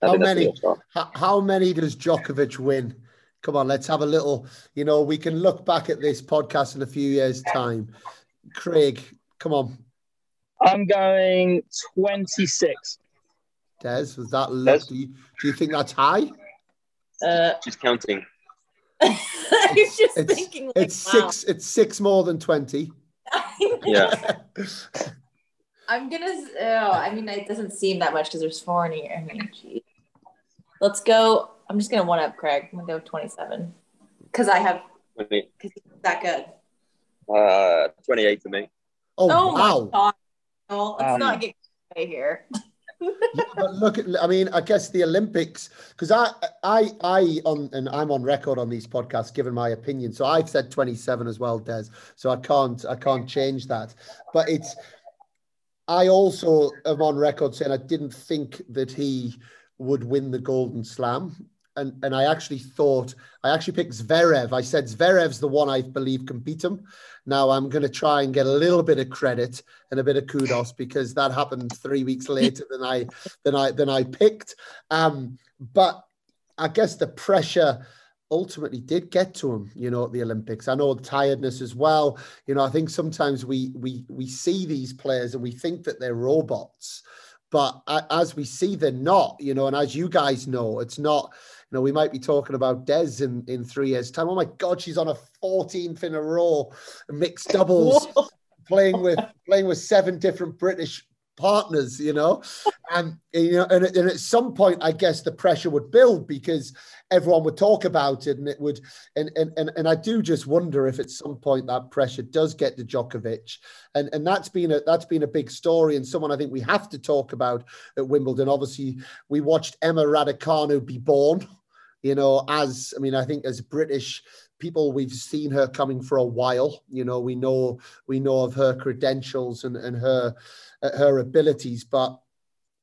Speaker 1: how many? How, how many does Djokovic win? Come on, let's have a little. You know, we can look back at this podcast in a few years' time. Craig, come on.
Speaker 2: I'm going 26.
Speaker 1: Des, was that look? Do you, do you think that's high?
Speaker 4: Uh,
Speaker 3: She's counting. [laughs]
Speaker 4: He's just
Speaker 1: it's,
Speaker 4: thinking. Like,
Speaker 1: it's
Speaker 4: wow.
Speaker 1: six. It's six more than twenty. [laughs]
Speaker 3: yeah.
Speaker 4: I'm gonna. Oh, I mean, it doesn't seem that much because there's four in here. I mean, geez. Let's go. I'm just gonna one up Craig. I'm gonna go 27 because I have because he's that good.
Speaker 3: Uh, 28 to me.
Speaker 1: Oh,
Speaker 4: Oh
Speaker 1: wow!
Speaker 4: my god! No, let's
Speaker 2: Um,
Speaker 4: not get away here. [laughs]
Speaker 1: Yeah, but look at I mean, I guess the Olympics because I I I on and I'm on record on these podcasts giving my opinion. So I've said 27 as well, Des. So I can't I can't change that. But it's I also am on record saying I didn't think that he would win the Golden Slam. And, and I actually thought I actually picked Zverev. I said Zverev's the one I believe can beat him. Now I'm going to try and get a little bit of credit and a bit of kudos because that happened three weeks [laughs] later than I than I than I picked. Um, but I guess the pressure ultimately did get to him, you know, at the Olympics. I know the tiredness as well. You know, I think sometimes we we we see these players and we think that they're robots, but as we see, they're not. You know, and as you guys know, it's not. Know, we might be talking about Des in, in three years' time. Oh my God, she's on a 14th in a row mixed doubles, [laughs] playing with playing with seven different British partners, you know, and you know, and, and, at some point, I guess the pressure would build because everyone would talk about it, and it would, and and and, and I do just wonder if at some point that pressure does get to Djokovic, and and that's been a that's been a big story and someone I think we have to talk about at Wimbledon. Obviously, we watched Emma Raducanu be born. [laughs] You know, as I mean, I think as British people we've seen her coming for a while you know we know we know of her credentials and, and her uh, her abilities, but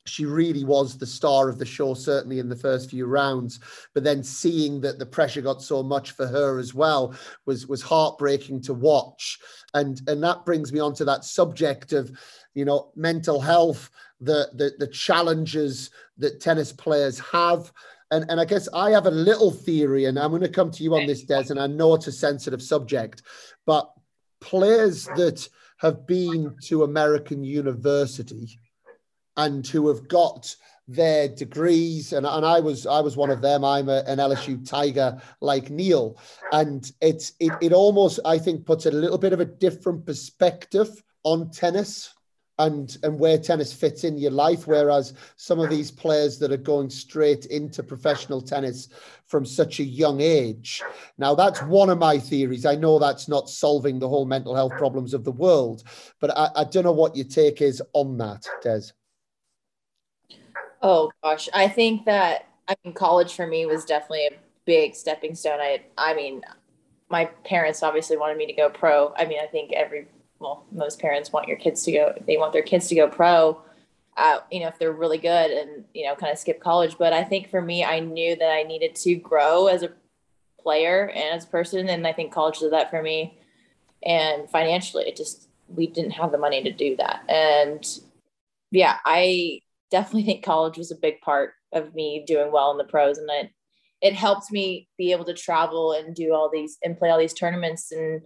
Speaker 1: she really was the star of the show, certainly in the first few rounds. But then seeing that the pressure got so much for her as well was was heartbreaking to watch. And and that brings me on to that subject of, you know, mental health, the the, the challenges that tennis players have. And, and I guess I have a little theory, and I'm going to come to you on this, Des, and I know it's a sensitive subject, but players that have been to American university and who have got their degrees and, and I was I was one of them I'm a, an LSU Tiger like Neil and it's it, it almost I think puts a little bit of a different perspective on tennis and and where tennis fits in your life whereas some of these players that are going straight into professional tennis from such a young age. Now that's one of my theories. I know that's not solving the whole mental health problems of the world but i, I don't know what your take is on that des.
Speaker 4: Oh gosh. I think that i mean college for me was definitely a big stepping stone. I i mean my parents obviously wanted me to go pro. I mean i think every well, most parents want your kids to go, they want their kids to go pro, uh, you know, if they're really good and, you know, kind of skip college. But I think for me, I knew that I needed to grow as a player and as a person. And I think college did that for me. And financially, it just, we didn't have the money to do that. And yeah, I definitely think college was a big part of me doing well in the pros. And it, it helped me be able to travel and do all these and play all these tournaments and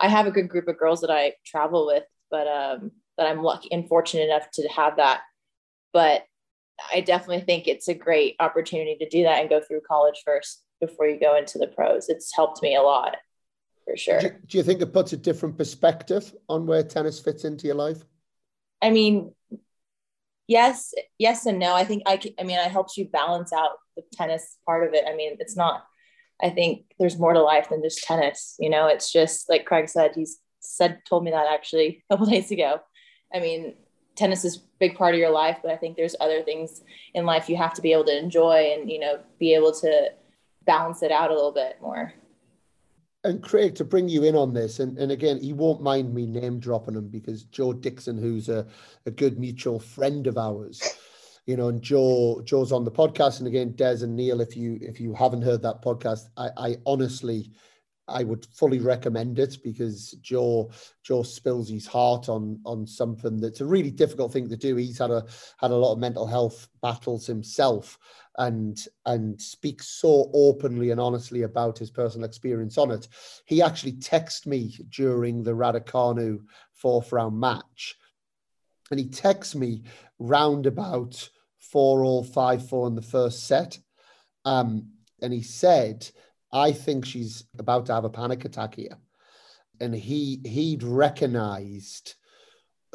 Speaker 4: I have a good group of girls that I travel with, but um, that I'm lucky and fortunate enough to have that. But I definitely think it's a great opportunity to do that and go through college first before you go into the pros. It's helped me a lot for sure.
Speaker 1: Do you, do you think it puts a different perspective on where tennis fits into your life?
Speaker 4: I mean, yes, yes and no. I think I, I mean, it helps you balance out the tennis part of it. I mean, it's not I think there's more to life than just tennis. You know, it's just like Craig said, he's said, told me that actually [laughs] a couple days ago. I mean, tennis is a big part of your life, but I think there's other things in life you have to be able to enjoy and, you know, be able to balance it out a little bit more.
Speaker 1: And Craig, to bring you in on this, and, and again, he won't mind me name dropping him because Joe Dixon, who's a, a good mutual friend of ours, you know, and Joe Joe's on the podcast, and again, Des and Neil, if you if you haven't heard that podcast, I, I honestly I would fully recommend it because Joe Joe spills his heart on on something that's a really difficult thing to do. He's had a had a lot of mental health battles himself, and and speaks so openly and honestly about his personal experience on it. He actually texted me during the Raducanu fourth round match, and he texts me roundabout four all, five four in the first set. Um, and he said, I think she's about to have a panic attack here. And he he'd recognized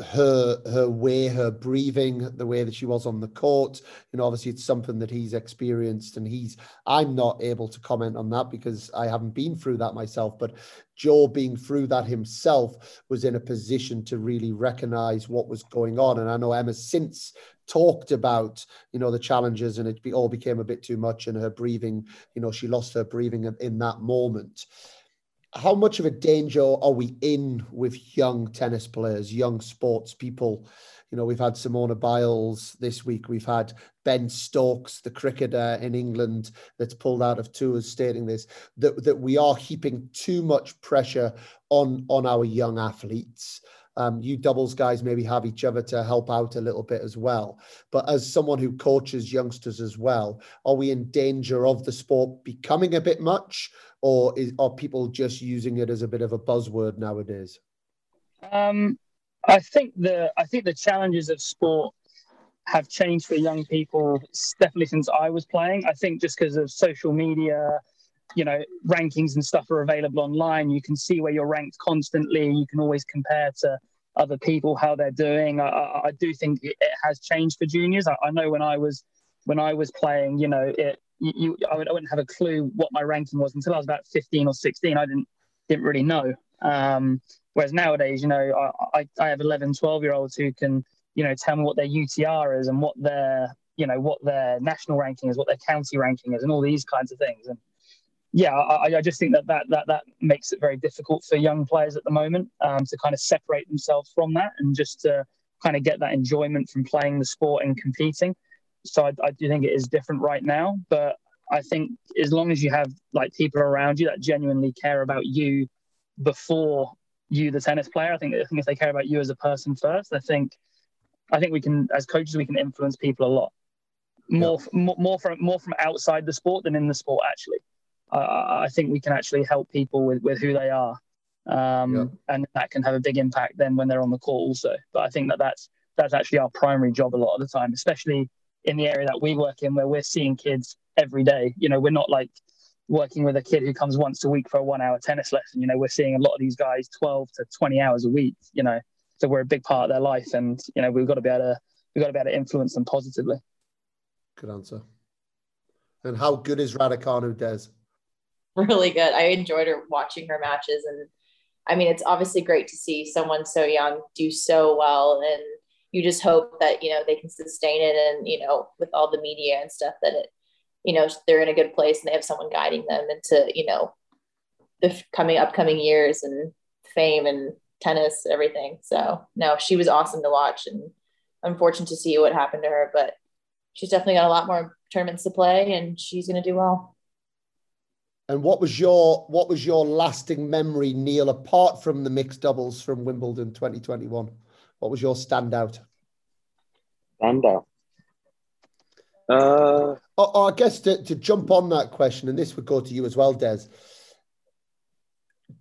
Speaker 1: her her way, her breathing, the way that she was on the court. You know, obviously it's something that he's experienced, and he's I'm not able to comment on that because I haven't been through that myself. But Joe being through that himself was in a position to really recognize what was going on. And I know Emma since talked about you know the challenges and it all became a bit too much and her breathing you know she lost her breathing in that moment how much of a danger are we in with young tennis players, young sports people? You know, we've had Simone Biles this week. We've had Ben Stokes, the cricketer in England that's pulled out of tours, stating this that, that we are heaping too much pressure on on our young athletes. Um, you doubles guys maybe have each other to help out a little bit as well. But as someone who coaches youngsters as well, are we in danger of the sport becoming a bit much, or is, are people just using it as a bit of a buzzword nowadays?
Speaker 2: Um, I think the I think the challenges of sport have changed for young people definitely since I was playing. I think just because of social media, you know, rankings and stuff are available online. You can see where you're ranked constantly. You can always compare to other people how they're doing. I, I do think it has changed for juniors. I, I, know when I was when I was playing, you know, it you, I, would, I wouldn't have a clue what my ranking was until I was about 15 or 16. I didn't didn't really know. Um, whereas nowadays, you know, I, I have 11, 12 year olds who can, you know, tell me what their UTR is and what their, you know, what their national ranking is, what their county ranking is, and all these kinds of things. And yeah, I, I, just think that, that that that makes it very difficult for young players at the moment um, to kind of separate themselves from that and just to kind of get that enjoyment from playing the sport and competing. So I, I do think it is different right now, but I think as long as you have like people around you that genuinely care about you before you, the tennis player, I think I think if they care about you as a person first, I think I think we can as coaches we can influence people a lot more yeah. more, from more from outside the sport than in the sport actually uh, I think we can actually help people with, with who they are. Um, yeah. And that can have a big impact then when they're on the court also. But I think that that's, that's actually our primary job a lot of the time, especially in the area that we work in where we're seeing kids every day. You know, we're not like working with a kid who comes once a week for a one hour tennis lesson. You know, we're seeing a lot of these guys 12 to 20 hours a week, you know, so we're a big part of their life. And, you know, we've got to be able to, we've got to be able to influence them positively.
Speaker 1: Good answer. And how good is Raducanu, Des? [laughs]
Speaker 4: really good. I enjoyed her watching her matches. And I mean, it's obviously great to see someone so young do so well. And you just hope that, you know, they can sustain it. And, you know, with all the media and stuff that it, you know, they're in a good place and they have someone guiding them into, you know, the coming upcoming years and fame and tennis, everything. So no, she was awesome to watch and unfortunate to see what happened to her, but she's definitely got a lot more tournaments to play and she's going to do well.
Speaker 1: And what was your what was your lasting memory, Neil, apart from the mixed doubles from Wimbledon 2021? What was your standout?
Speaker 3: Standout. Uh,
Speaker 1: oh, oh, I guess to, to jump on that question, and this would go to you as well, Des.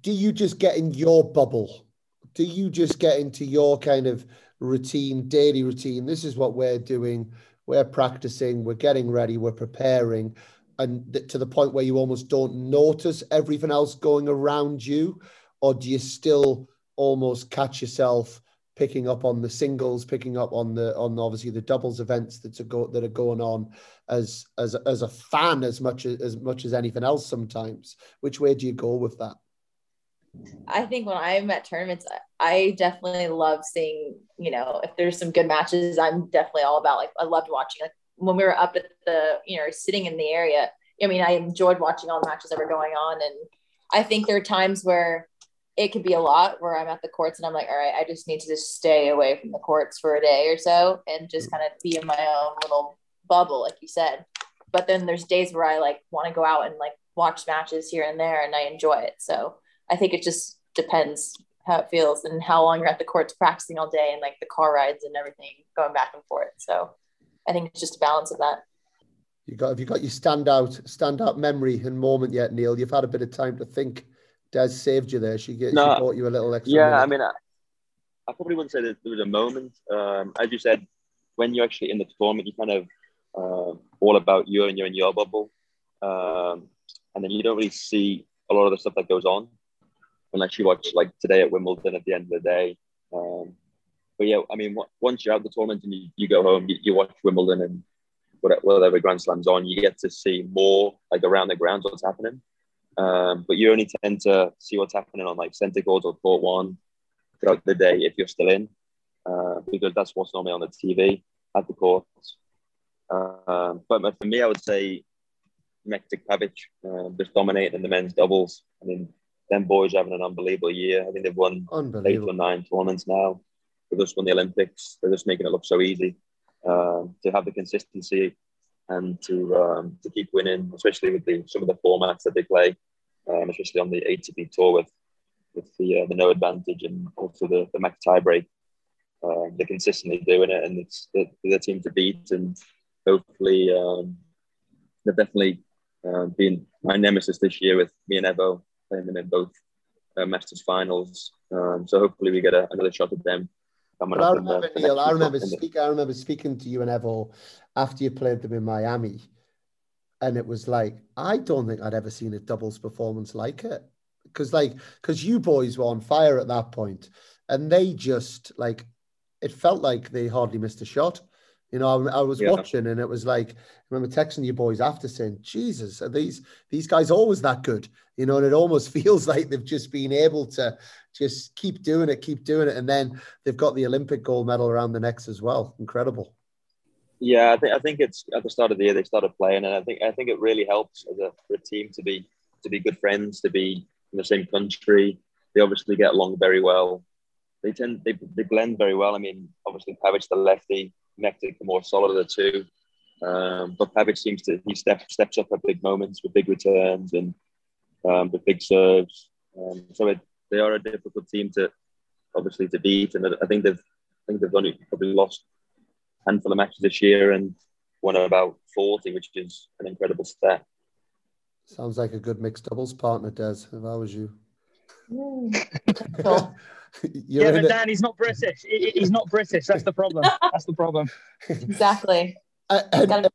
Speaker 1: Do you just get in your bubble? Do you just get into your kind of routine, daily routine? This is what we're doing. We're practicing, we're getting ready, we're preparing and th- to the point where you almost don't notice everything else going around you or do you still almost catch yourself picking up on the singles picking up on the on obviously the doubles events that are go, that are going on as as as a fan as much as, as much as anything else sometimes which way do you go with that
Speaker 4: I think when I'm at tournaments, I definitely love seeing, you know, if there's some good matches, I'm definitely all about like I loved watching like when we were up at the, you know, sitting in the area, I mean, I enjoyed watching all the matches that were going on. And I think there are times where it could be a lot where I'm at the courts and I'm like, all right, I just need to just stay away from the courts for a day or so and just mm. kind of be in my own little bubble, like you said. But then there's days where I like want to go out and like watch matches here and there and I enjoy it. So I think it just depends how it feels and how long you're at the courts practicing all day and like the car rides and everything going back and forth. So I think it's just a balance of that.
Speaker 1: You got have you got your standout standout memory and moment yet, Neil? You've had a bit of time to think. Des saved you there. She, get, no, she bought you a little extra.
Speaker 3: Yeah,
Speaker 1: minute.
Speaker 3: I mean, I, I, probably wouldn't say that there was a moment. Um, as you said, when you're actually in the tournament, you kind of uh, all about you and you're in your bubble, um, and then you don't really see a lot of the stuff that goes on unless you watch like today at Wimbledon at the end of the day. Um, but yeah, I mean, once you're out the tournament and you, you go home, you, you watch Wimbledon and whatever Grand Slam's on, you get to see more like around the grounds what's happening. Um, but you only tend to see what's happening on like center court or court one throughout the day if you're still in, uh, because that's what's normally on the TV at the courts. Uh, but for me, I would say Mektic Pavic uh, just dominating the men's doubles. I mean, them boys having an unbelievable year. I think they've won eight or nine tournaments now. They just won the Olympics. They're just making it look so easy. Um, to have the consistency and to um, to keep winning, especially with the some of the formats that they play, um, especially on the ATP tour with with the uh, the no advantage and also the the match tiebreak. Uh, they're consistently doing it, and it's the, the team to beat. And hopefully, um, they've definitely uh, been my nemesis this year with me and Evo playing them in both uh, Masters finals. Um, so hopefully, we get a, another shot at them coming
Speaker 1: But I
Speaker 3: up. the-
Speaker 1: remember
Speaker 3: the
Speaker 1: Neil. I remember speaking. I remember speaking to you and Evo after you played them in Miami, and it was like I don't think I'd ever seen a doubles performance like it. Because like because you boys were on fire at that point, and they just like it felt like they hardly missed a shot. You know, I, I was
Speaker 3: Yeah.
Speaker 1: watching, and it was like I remember texting you boys after saying, "Jesus, are these these guys always that good?" You know, and it almost [laughs] feels like they've just been able to just keep doing it, keep doing it, and then they've got the Olympic gold medal around the necks as well. Incredible.
Speaker 3: Yeah, I think I think it's at the start of the year they started playing, and I think I think it really helps as a, for a team to be to be good friends, to be in the same country. They obviously get along very well. They tend they, they blend very well. I mean, obviously Pavic the lefty, Mektic the more solid of the two. Um, but Pavic seems to he steps steps up at big moments with big returns and um, with big serves. Um, so it, they are a difficult team to obviously to beat, and I think they've I think they've only probably lost a handful of matches this year and won about forty, which is an incredible stat.
Speaker 1: Sounds like a good mixed doubles partner, Des. If I was you,
Speaker 4: cool. [laughs] [laughs] [laughs]
Speaker 1: you're [laughs]
Speaker 2: yeah,
Speaker 1: in
Speaker 2: but
Speaker 1: it.
Speaker 2: Dan, he's not British. He- he- He's not British. That's the problem. That's the problem.
Speaker 4: exactly. [laughs]
Speaker 1: And-
Speaker 4: Gotta-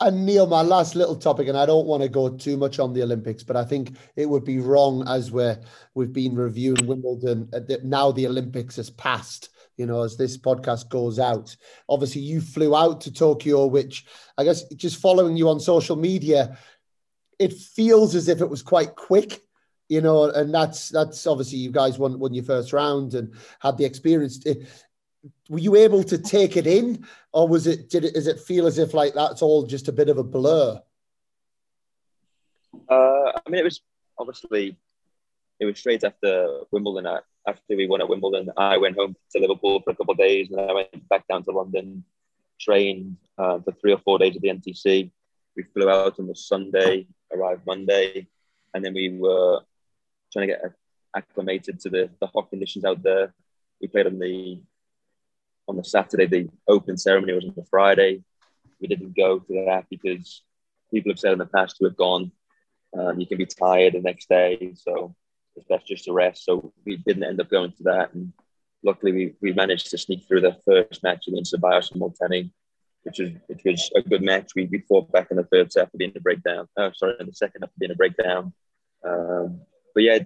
Speaker 1: And Neil, my last little topic, and I don't want to go too much on the Olympics, but I think it would be wrong as we're we've been reviewing Wimbledon. uh, that Now the Olympics has passed. You know, as this podcast goes out, obviously you flew out to Tokyo, which I guess just following you on social media, it feels as if it was quite quick. You know, and that's that's obviously you guys won won your first round and had the experience. Were you able to take it in or was it did it it feel as if like that's all just a bit of a blur
Speaker 3: Uh, I mean, it was obviously it was straight after Wimbledon. After we won at Wimbledon, I went home to Liverpool for a couple of days, and I went back down to London, trained uh, for three or four days at the NTC. We flew out on the Sunday, arrived Monday, and then we were trying to get acclimated to the, the hot conditions out there. We played on the on the Saturday. The open ceremony was on the Friday. We didn't go to that because people have said in the past who have gone um, you can be tired the next day, so it's best just to rest. So we didn't end up going to that, and luckily we, we managed to sneak through the first match against Zeballos and Molteni, which was which was a good match. We, we fought back in the third set for being a breakdown. Oh, sorry, in the second after being a breakdown. Um, but yeah,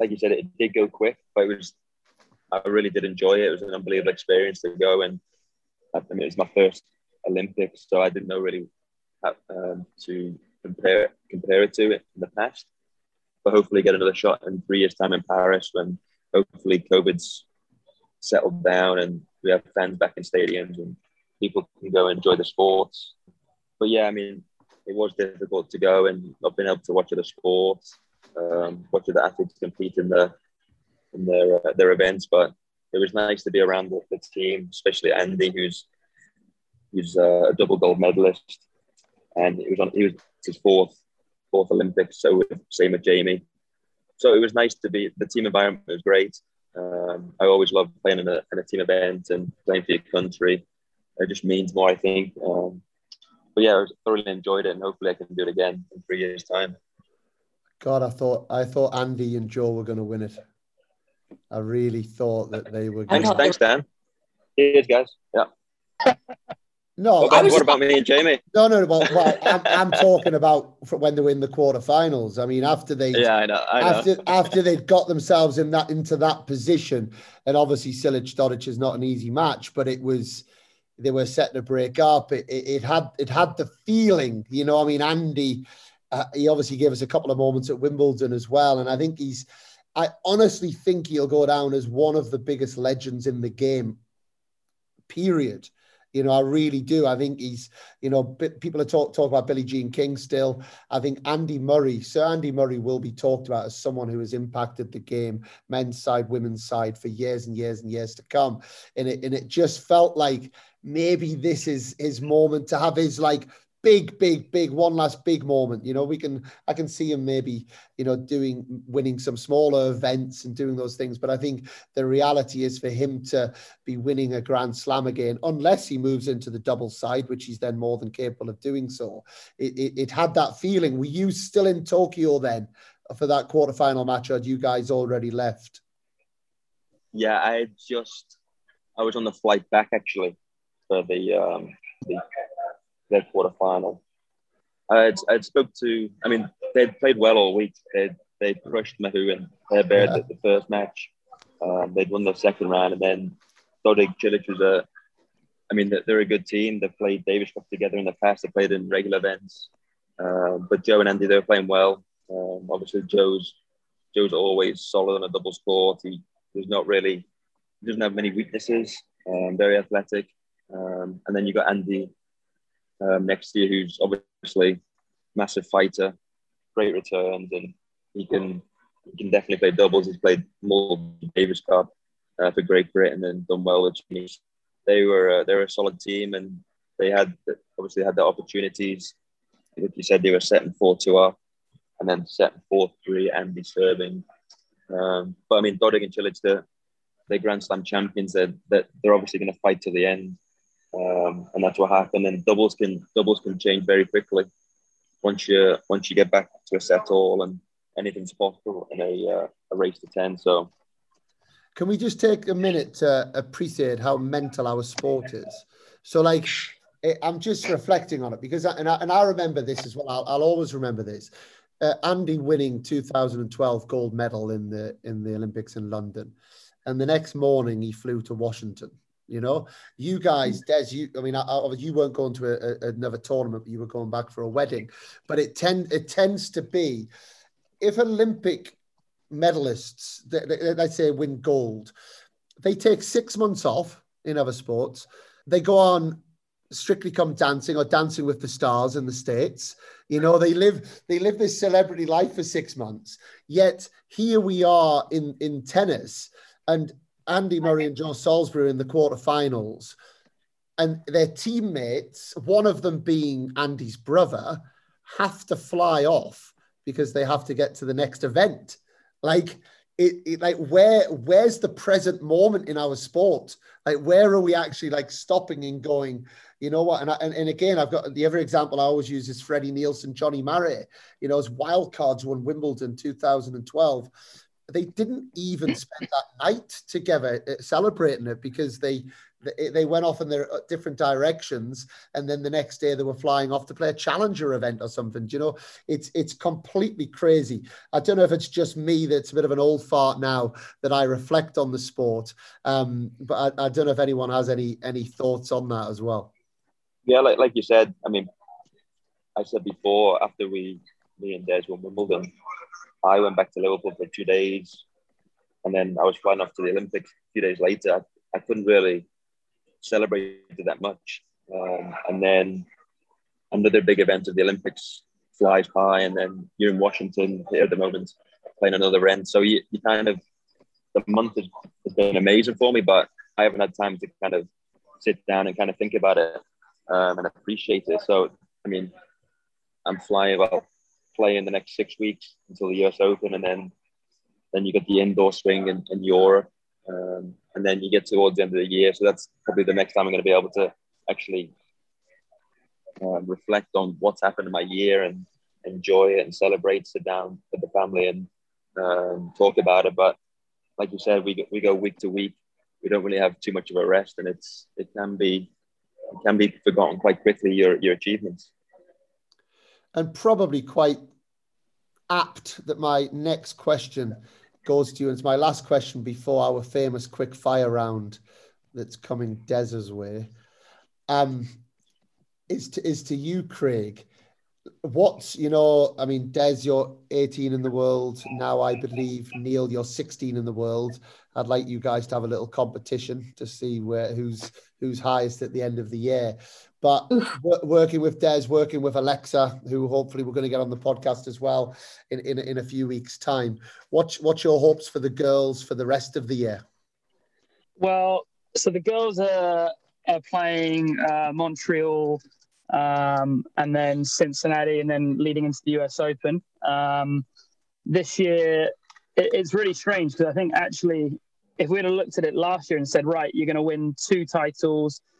Speaker 3: like you said, it did go quick, but it was I really did enjoy it. It was an unbelievable experience to go, and I mean it was my first Olympics, so I didn't know really how, um, to compare compare it to it in the past. But hopefully, get another shot in three years' time in Paris when hopefully COVID's settled down and we have fans back in stadiums and people can go enjoy the sports. But yeah, I mean, it was difficult to go and not being able to watch other sports, um, watch the athletes compete in the in their uh, their events. But it was nice to be around the, the team, especially Andy, who's who's uh, a double gold medalist, and it was on he was his fourth fourth Olympics, so same with Jamie. So it was nice to be. The team environment was great. Um, I always love playing in a, in a team event and playing for your country. It just means more, I think. Um, but yeah, I thoroughly enjoyed it, and hopefully I can do it again in three years' time.
Speaker 1: God i thought i thought andy and joe were going to win it i really thought that they were
Speaker 3: Thanks,
Speaker 1: gonna...
Speaker 4: thought
Speaker 3: thanks, Dan. Cheers, guys. Yeah.
Speaker 1: no
Speaker 3: What about,
Speaker 1: was-
Speaker 3: what about me and Jamie?
Speaker 1: no no well, well I'm, I'm talking about when they were in the quarterfinals i mean after they
Speaker 3: Yeah, I know. I know.
Speaker 1: after after they'd got themselves in that into that position, and obviously Cilic Dodig is not an easy match, but it was they were set to break up. It, it, it had it had the feeling, you know. I mean, Andy, uh, he obviously gave us a couple of moments at Wimbledon as well, and I think he's. I honestly think he'll go down as one of the biggest legends in the game. Period. You know, I really do. I think he's, you know, people are talk talk about Billie Jean King still. I think Andy Murray, Sir Andy Murray, will be talked about as someone who has impacted the game, men's side, women's side, for years and years and years to come. And it and it just felt like maybe this is his moment to have his like big, big, big one last big moment. You know, we can I can see him maybe, you know, doing winning some smaller events and doing those things. But I think the reality is for him to be winning a grand slam again, unless he moves into the double side, which he's then more than capable of doing so. It, it, it had that feeling. Were you still in Tokyo then for that quarterfinal match, or had you guys already left?
Speaker 3: yeah, I just I was on the flight back actually for the um, the their quarter final. I I spoke to. I mean, they'd played well all week. They'd they crushed Mahut and Herbert yeah. At the first match. Um, they'd won the second round, and then Dodig Cilic was a. I mean, they're a good team. They've played Davis Cup together in the past. They played in regular events. Um, but Joe and Andy, they were playing well. Um, obviously, Joe's Joe's always solid on a doubles court. He there's not really he doesn't have many weaknesses. Um, very athletic. Um, and then you got Andy um, next year, who's obviously massive fighter, great returns, and he can he can definitely play doubles. He's played multiple Davis Cup uh, for Great Britain and done well with Chinese. They were uh, they were a solid team, and they had obviously had the opportunities. Like you said, they were setting four two up, and then setting four three. Andy serving. Um, but I mean, Dodig and Cilic, they're, they're Grand Slam champions. They're, they're, they're obviously going to fight to the end, um, and that's what happened. And doubles can doubles can change very quickly once you once you get back to a set all and anything's possible in a, uh, a race to 10. So,
Speaker 1: can we just take a minute to appreciate how mental our sport is? So, like, eh, I'm just reflecting on it because, I, and, I, and I remember this as well. I'll, I'll always remember this. Uh, Andy winning 2012 gold medal in the in the Olympics in London, and the next morning he flew to Washington. You know, you guys, mm. Des, you, I mean, I, I, you weren't going to a, a, another tournament, you were going back for a wedding, but it tend it tends to be if Olympic medalists, let's say, win gold, they take six months off in other sports. They go on strictly come dancing or dancing with the stars in the states. You know they live they live this celebrity life for six months. Yet here we are in in tennis and andy murray and joe salisbury in the quarterfinals and their teammates one of them being andy's brother have to fly off because they have to get to the next event. Like it, it, like where where's the present moment in our sport? Like where are we actually like stopping and going? You know what? And, I, and and again, I've got the other example I always use is Freddie Nielsen, Jonny Marray. You know, as wild cards won Wimbledon 2012 they didn't even spend that night together uh, celebrating it because they they went off in their uh, different directions. And then the next day they were flying off to play a challenger event or something Do you know? It's it's completely crazy. I don't know if it's just me that's a bit of an old fart now that i reflect on the sport um, but I, I don't know if anyone has any any thoughts on that as well.
Speaker 3: Yeah like, like you said i mean i said before after we me and des won wimbledon i went back to liverpool for two days and then i was flying off to the olympics a few days later I couldn't really celebrated that much. Um, and then another big event of the Olympics flies by, and then you're in Washington here at the moment playing another event. So you, you kind of, the month has, has, been amazing for me, but I haven't had time to kind of sit down and kind of think about it um, and appreciate it. So, I mean, I'm flying, well, playing the next six weeks until the US Open, and then then you get the indoor swing in, in Europe. Um, and then you get towards the end of the year. So that's probably the next time I'm going to be able to actually um, reflect on what's happened in my year and enjoy it and celebrate, sit down with the family and um, talk about it. But like you said, we go, we go week to week. We don't really have too much of a rest, and it's it can be it can be forgotten quite quickly your your achievements.
Speaker 1: And probably quite apt that my next question goes to you. And it's my last question before our famous quick fire round that's coming Des's way. Um, is to is to you, Craig. What's you know? I mean, Des, you're 18 in the world now. I believe Neil, you're 16 in the world. I'd like you guys to have a little competition to see where who's who's highest at the end of the year. But working with Des, working with Alexa, who hopefully we're going to get on the podcast as well in, in, in a few weeks' time. What's, what's your hopes for the girls for the rest of the year?
Speaker 2: Well, so the girls are, are playing uh, Montreal um, and then Cincinnati and then leading into the US Open. Um, this year, it, it's really strange because I think actually, if we'd have looked at it last year and said, right, you're going to win two titles –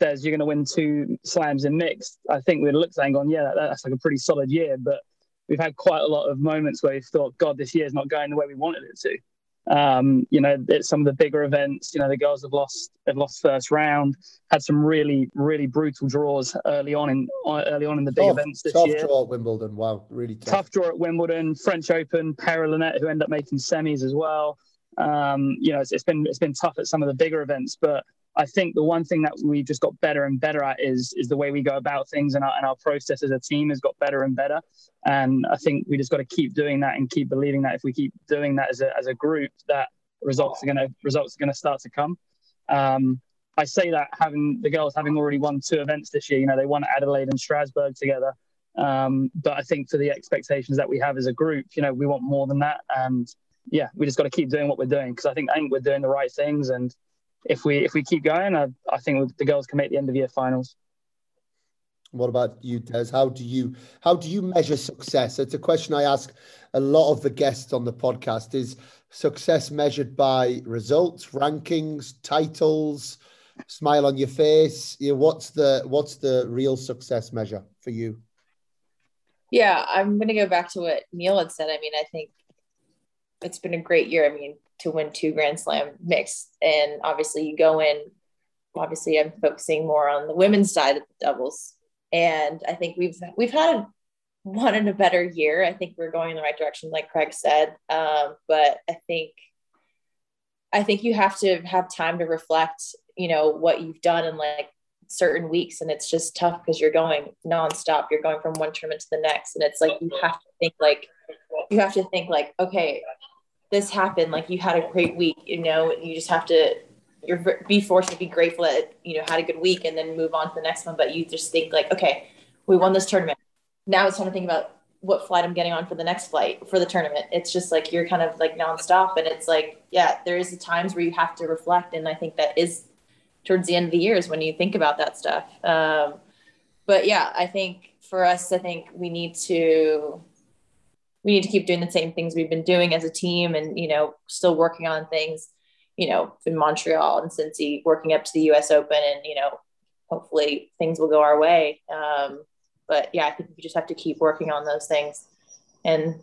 Speaker 2: says you're going to win two slams in mixed, I think we'd looked at and gone, yeah, that, that's like a pretty solid year. But we've had quite a lot of moments where we thought, God, this year's not going the way we wanted it to. Um, you know, some of the bigger events, you know, the girls have lost have lost first round, had some really really brutal draws early on in early on in the big
Speaker 1: tough,
Speaker 2: events this
Speaker 1: tough
Speaker 2: year.
Speaker 1: Tough draw at Wimbledon. Wow, really tough.
Speaker 2: Tough draw at Wimbledon, French Open, Pera Linette, who end up making semis as well. Um, you know, it's, it's been it's been tough at some of the bigger events, but I think the one thing that we've just got better and better at is is the way we go about things, and our, and our process as a team has got better and better. And I think we just got to keep doing that and keep believing that if we keep doing that as a as a group, that results are gonna results are gonna start to come. Um, I say that having the girls having already won two events this year, you know, they won Adelaide and Strasbourg together. Um, but I think for the expectations that we have as a group, you know, we want more than that. And yeah, we just got to keep doing what we're doing because I think I think we're doing the right things and if we if we keep going, I, I think the girls can make the end of year finals.
Speaker 1: What about you, Des? How do you how do you measure success? It's a question I ask a lot of the guests on the podcast. Is success measured by results, rankings, titles, smile on your face? You know, what's the what's the real success measure for you?
Speaker 4: Yeah, I'm gonna go back to what Neil had said. I mean, I think it's been a great year. I mean, to win two Grand Slam mixed. And obviously, you go in. Obviously, I'm focusing more on the women's side of the doubles, and I think we've we've had one in a better year. I think we're going in the right direction, like Craig said. Um, but I think I think you have to have time to reflect. You know what you've done in like certain weeks, and it's just tough because you're going nonstop. You're going from one tournament to the next, and it's like you have to think like you have to think like okay this happened like you had a great week you know you just have to you're be forced to be grateful that you know had a good week and then move on to the next one. But you just think like okay we won this tournament. Now it's time to think about what flight i'm getting on for the next flight for the tournament. It's just like you're kind of like nonstop. And it's like yeah there is times where you have to reflect. And i think that is towards the end of the years when you think about that stuff. Um, but yeah i think for us i think we need to we need to keep doing the same things we've been doing as a team and you know still working on things you know in montreal and cincy working up to the us open and you know hopefully things will go our way. Um, but yeah i think we just have to keep working on those things. And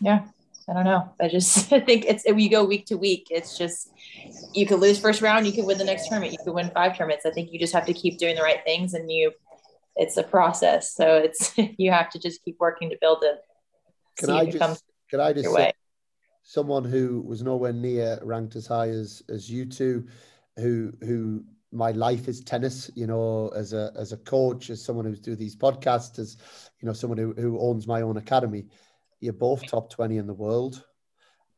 Speaker 4: yeah i don't know. I just [laughs] think it's we go week to week. It's just you could lose first round you could win the next tournament you could win five tournaments. I think you just have to keep doing the right things and you it's a process. So it's [laughs] you have to just keep working to build it
Speaker 1: can I just can I just say someone who was nowhere near ranked as high as as you two, who who my life is tennis, you know, as a as a coach, as someone who's do these podcasts, as you know, someone who, who owns my own academy. You're both top 20 in the world.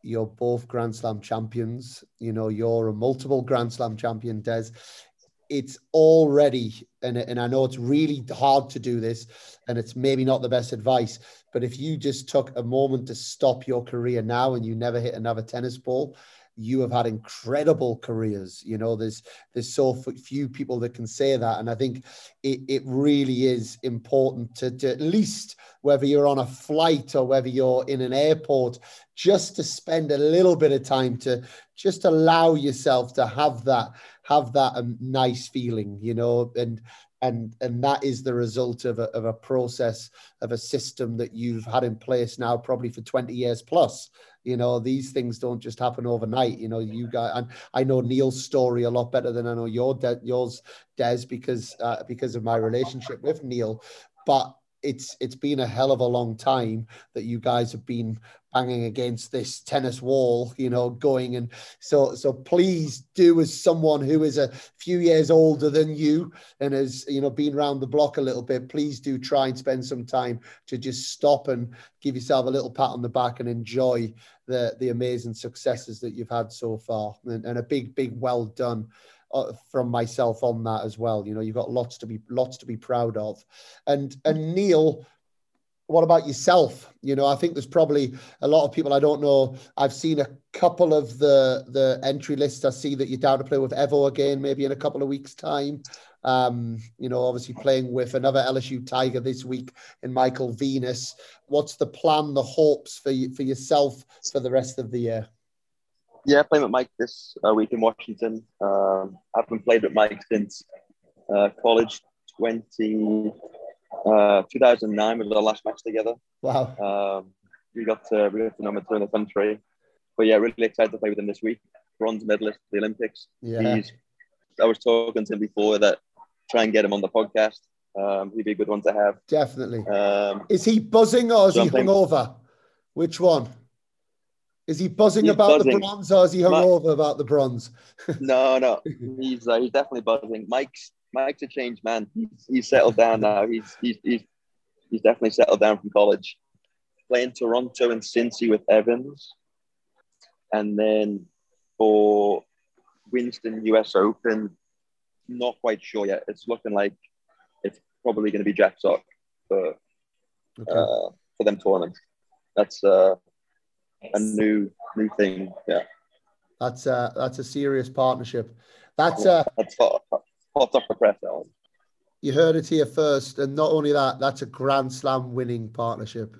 Speaker 1: You're both Grand Slam champions. You know, you're a multiple Grand Slam champion, Des it's already, and, and I know it's really hard to do this, and it's maybe not the best advice, but if you just took a moment to stop your career now and you never hit another tennis ball, you have had incredible careers. You know, there's there's so few people that can say that, and I think it, it really is important to, to at least whether you're on a flight or whether you're in an airport, just to spend a little bit of time to just allow yourself to have that have that um, nice feeling, you know, and and and that is the result of a, of a process of a system that you've had in place now probably for 20 years plus. You know these things don't just happen overnight you know you guys and i know neil's story a lot better than i know your de- yours des because uh, because of my relationship with neil but it's it's been a hell of a long time that you guys have been banging against this tennis wall you know going and so so please do as someone who is a few years older than you and has you know been around the block a little bit please do try and spend some time to just stop and give yourself a little pat on the back and enjoy the the amazing successes that you've had so far. And, and a big big well done from myself on that as well. You know, you've got lots to be lots to be proud of. And and Neil, what about yourself? You know, I think there's probably a lot of people I don't know. I've seen a couple of the the entry lists. I see that you're down to play with Evo again, maybe in a couple of weeks' time. Um, you know, obviously playing with another LSU Tiger this week in Michael Venus. What's the plan, the hopes for you, for yourself for the rest of the year?
Speaker 3: Yeah, playing with Mike this uh, week in Washington. Um, I haven't played with Mike since uh, college 20, uh, 2009 was our last match together.
Speaker 1: Wow.
Speaker 3: Um, we got to, we got to number two in the country. but yeah, really excited to play with him this week. Bronze medalist at the Olympics.
Speaker 1: Yeah.
Speaker 3: He's, I was talking to him before that try and get him on the podcast. Um, he'd be a good one to have.
Speaker 1: Definitely.
Speaker 3: Um,
Speaker 1: Is he buzzing or is he
Speaker 3: Something.
Speaker 1: hungover? Which one? Is he buzzing
Speaker 3: He's
Speaker 1: about the bronze or is he
Speaker 3: Ma-
Speaker 1: hungover about the bronze? [laughs]
Speaker 3: no, no, he's uh, he's definitely buzzing. Mike's Mike's a changed man. He's, he's settled down now. He's, he's he's he's definitely settled down from college. Playing Toronto and Cincy with Evans, and then for Winston US Open, not quite sure yet. It's looking like it's probably going to be Jack Sock for
Speaker 1: Okay.
Speaker 3: uh, for them tournaments. That's uh, a new new thing. Yeah,
Speaker 1: That's uh, that's a serious partnership. That's uh,
Speaker 3: that's hot, hot, hot off the press. That
Speaker 1: you heard it here first, and not only that, that's a Grand Slam winning partnership.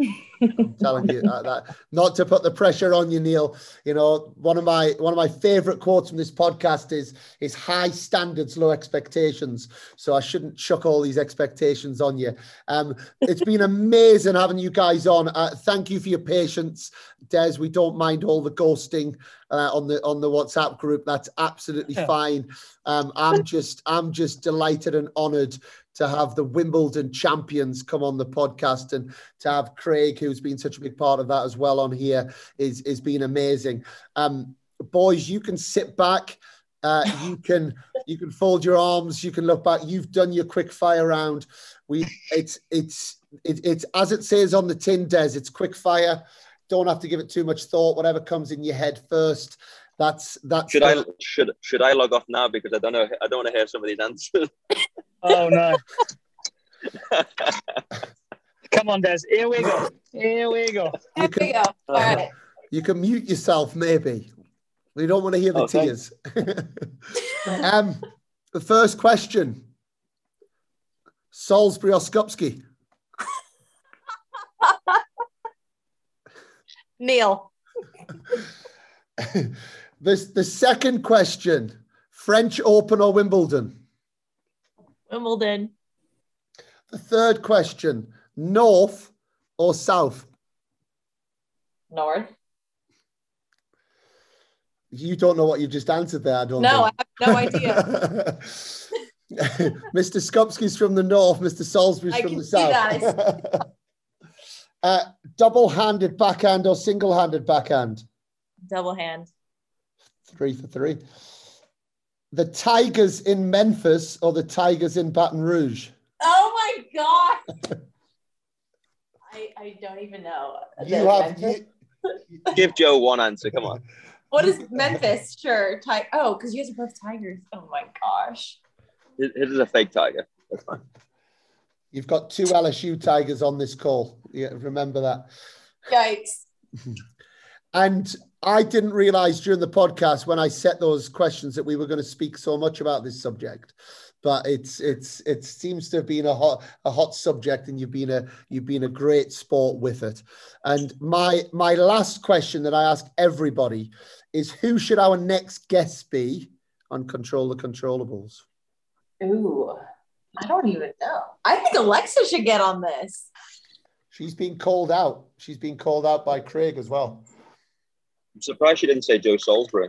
Speaker 1: I'm telling you that, that not to put the pressure on you, Neil. You know, one of my one of my favorite quotes from this podcast is is high standards, low expectations. So I shouldn't chuck all these expectations on you. Um, it's been amazing having you guys on. Uh, thank you for your patience, Des. We don't mind all the ghosting uh, on the on the WhatsApp group. That's absolutely fine. Um, I'm just I'm just delighted and honoured to have the Wimbledon champions come on the podcast and to have Craig, who's been such a big part of that as well, on here is is been amazing. Um, boys, you can sit back. Uh, you [laughs] can you can fold your arms. You can look back. You've done your quick fire round. We it's it's it, it's as it says on the tin, Des. It's quick fire. Don't have to give it too much thought. Whatever comes in your head first. That's that's.
Speaker 3: Should I should should I log off now because I don't know I don't want to hear some of these answers. [laughs]
Speaker 2: Oh no. Come on, Des. Here we go. Here we go.
Speaker 1: You
Speaker 4: There
Speaker 1: can-
Speaker 4: we go. All right.
Speaker 1: You can mute yourself, maybe. We don't want to hear the
Speaker 3: thanks.
Speaker 1: tears. [laughs] um, the first question: Salisbury or Skupski? [laughs]
Speaker 4: Neil. [laughs]
Speaker 1: this the second question: French Open or Wimbledon?
Speaker 4: Wimbledon.
Speaker 1: The third question: North or South?
Speaker 4: North.
Speaker 1: You don't know what you've just answered there. I don't. Know.
Speaker 4: No, I have no idea. [laughs]
Speaker 1: Mr. Skupski's from the north, Mr. Salisbury's
Speaker 4: I
Speaker 1: from
Speaker 4: can
Speaker 1: the
Speaker 4: see
Speaker 1: south. [laughs] uh, double-handed backhand or single-handed backhand?
Speaker 4: Double hand.
Speaker 1: Three for three. The Tigers in Memphis or the Tigers in Baton Rouge?
Speaker 4: Oh my god. [laughs] I, I don't even know.
Speaker 1: You have you, [laughs]
Speaker 3: Give Joe one answer. Come on.
Speaker 4: What is Memphis? Sure. Ti- oh, because you guys are both Tigers. Oh my gosh.
Speaker 3: His his is a fake tiger. That's fine.
Speaker 1: you've got two LSU Tigers on this call. Yeah, remember that.
Speaker 4: Yikes. [laughs]
Speaker 1: And I didn't realize during the podcast when I set those questions that we were going to speak so much about this subject. But it's it's it seems to have been a hot a hot subject, and you've been a you've been a great sport with it. And my my last question that I ask everybody is, who should our next guest be on Control the Controllables?
Speaker 4: Ooh. I don't even know. I think Alexa should get on this.
Speaker 1: She's been called out. She's been called out by Craig as well.
Speaker 3: I'm surprised she didn't say Joe Salisbury.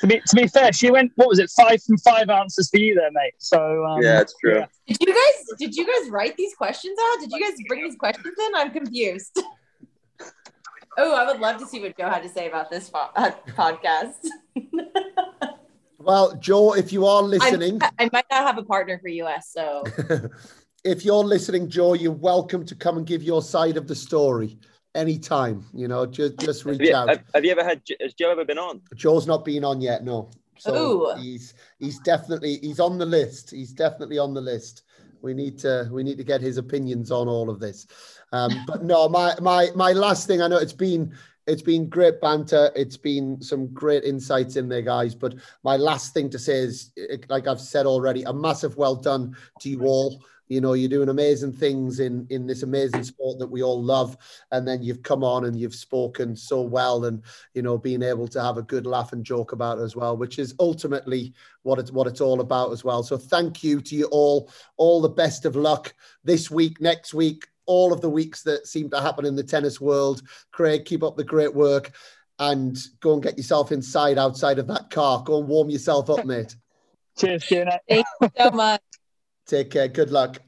Speaker 2: To be to be fair, she went. What was it? Five from five answers for you there, mate. So um,
Speaker 3: yeah, it's true.
Speaker 2: yeah.
Speaker 4: Did you guys did you guys write these questions out? Did you guys bring these questions in? I'm confused. [laughs] oh, I would love to see what Joe had to say about this po- uh, podcast. [laughs]
Speaker 1: Well, Joe, if you are
Speaker 4: I'm-
Speaker 1: listening,
Speaker 4: I might not have a partner for US, so [laughs]
Speaker 1: if you're listening, Joe, you're welcome to come and give your side of the story anytime. You know, just just
Speaker 3: Have
Speaker 1: reach
Speaker 3: you,
Speaker 1: out.
Speaker 3: have, have you ever had? Has Joe ever been on?
Speaker 1: Joe's not been on yet, no. So
Speaker 4: Ooh.
Speaker 1: he's he's definitely he's on the list. He's definitely on the list. We need to we need to get his opinions on all of this. Um, [laughs] but no, my my my last thing. I know it's been it's been great banter. It's been some great insights in there, guys. But my last thing to say is, like I've said already, a massive well done to you all. You know, you're doing amazing things in in this amazing sport that we all love, and then you've come on and you've spoken so well, and you know, being able to have a good laugh and joke about it as well, which is ultimately what it's what it's all about as well. So thank you to you all. All the best of luck this week, next week, all of the weeks that seem to happen in the tennis world. Craig, keep up the great work and go and get yourself inside outside of that car. Go and warm yourself up, mate.
Speaker 2: Cheers, Kiernan.
Speaker 4: Thank you so much.
Speaker 1: Take care. Good luck.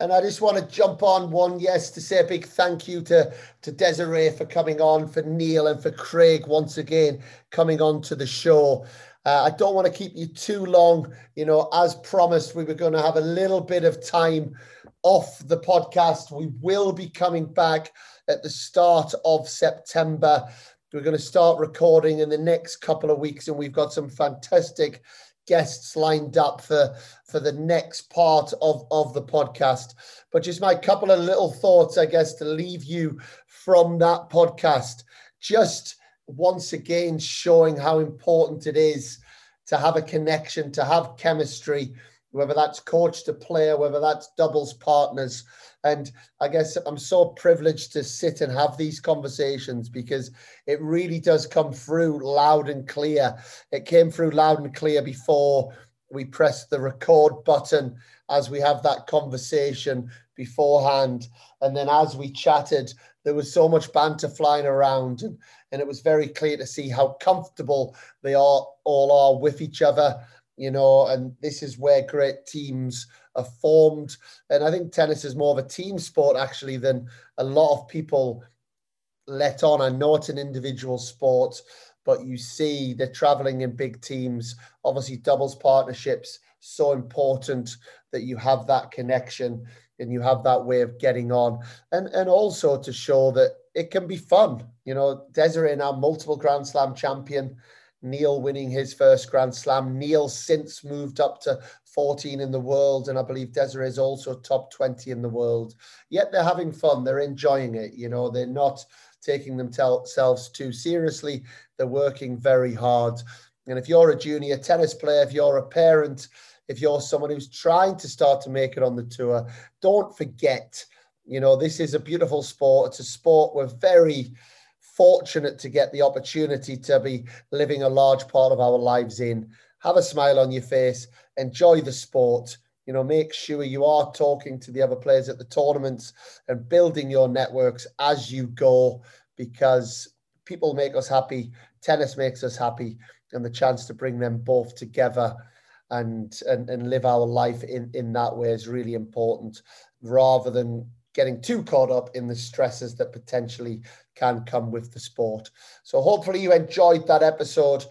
Speaker 1: And I just want to jump on one, yes, to say a big thank you to, to Desirae for coming on, for Neil and for Craig once again coming on to the show. Uh, I don't want to keep you too long. You know, as promised, we were going to have a little bit of time off the podcast. We will be coming back at the start of September. We're going to start recording in the next couple of weeks, and we've got some fantastic guests lined up for for the next part of of the podcast. But just my couple of little thoughts i guess to leave you from that podcast. Just once again showing how important it is to have a connection to have chemistry whether that's coach to player whether that's doubles partners and I guess I'm so privileged to sit and have these conversations because it really does come through loud and clear. It came through loud and clear before we press the record button as we have that conversation beforehand. And then as we chatted, there was so much banter flying around and, and it was very clear to see how comfortable they all, all are with each other, you know, and this is where great teams are formed. And I think tennis is more of a team sport actually than a lot of people let on. I know it's an individual sport, but you see they're traveling in big teams. Obviously, doubles partnerships so important that you have that connection and you have that way of getting on, and and also to show that it can be fun. You know, Desirae now multiple Grand Slam champion. Neil winning his first Grand Slam. Neil since moved up to 14 in the world, and I believe Desirae is also top 20 in the world. Yet they're having fun, they're enjoying it. You know, they're not taking themselves too seriously, they're working very hard. And if you're a junior tennis player, if you're a parent, if you're someone who's trying to start to make it on the tour, don't forget, you know, this is a beautiful sport. It's a sport we're very fortunate to get the opportunity to be living a large part of our lives in. Have a smile on your face, enjoy the sport. You know, make sure you are talking to the other players at the tournaments and building your networks as you go because people make us happy, tennis makes us happy, and the chance to bring them both together and and, and live our life in, in that way is really important rather than getting too caught up in the stresses that potentially can come with the sport. So hopefully you enjoyed that episode.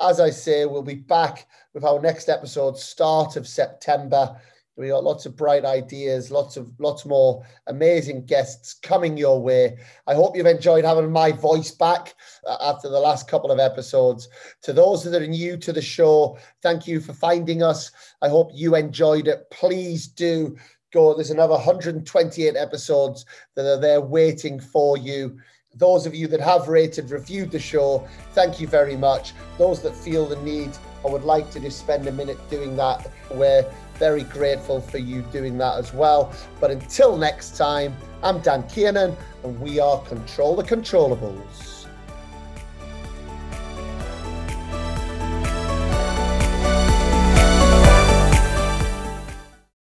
Speaker 1: As I say, we'll be back with our next episode start of September. We got lots of bright ideas, lots of lots more amazing guests coming your way. I hope you've enjoyed having my voice back uh, after the last couple of episodes. To those that are new to the show, thank you for finding us. I hope you enjoyed it. Please do go. There's another 128 episodes that are there waiting for you. Those of you that have rated, reviewed the show, thank you very much. Those that feel the need or would like to just spend a minute doing that, we're very grateful for you doing that as well. But until next time, I'm Dan Kiernan, and we are Control the Controllables.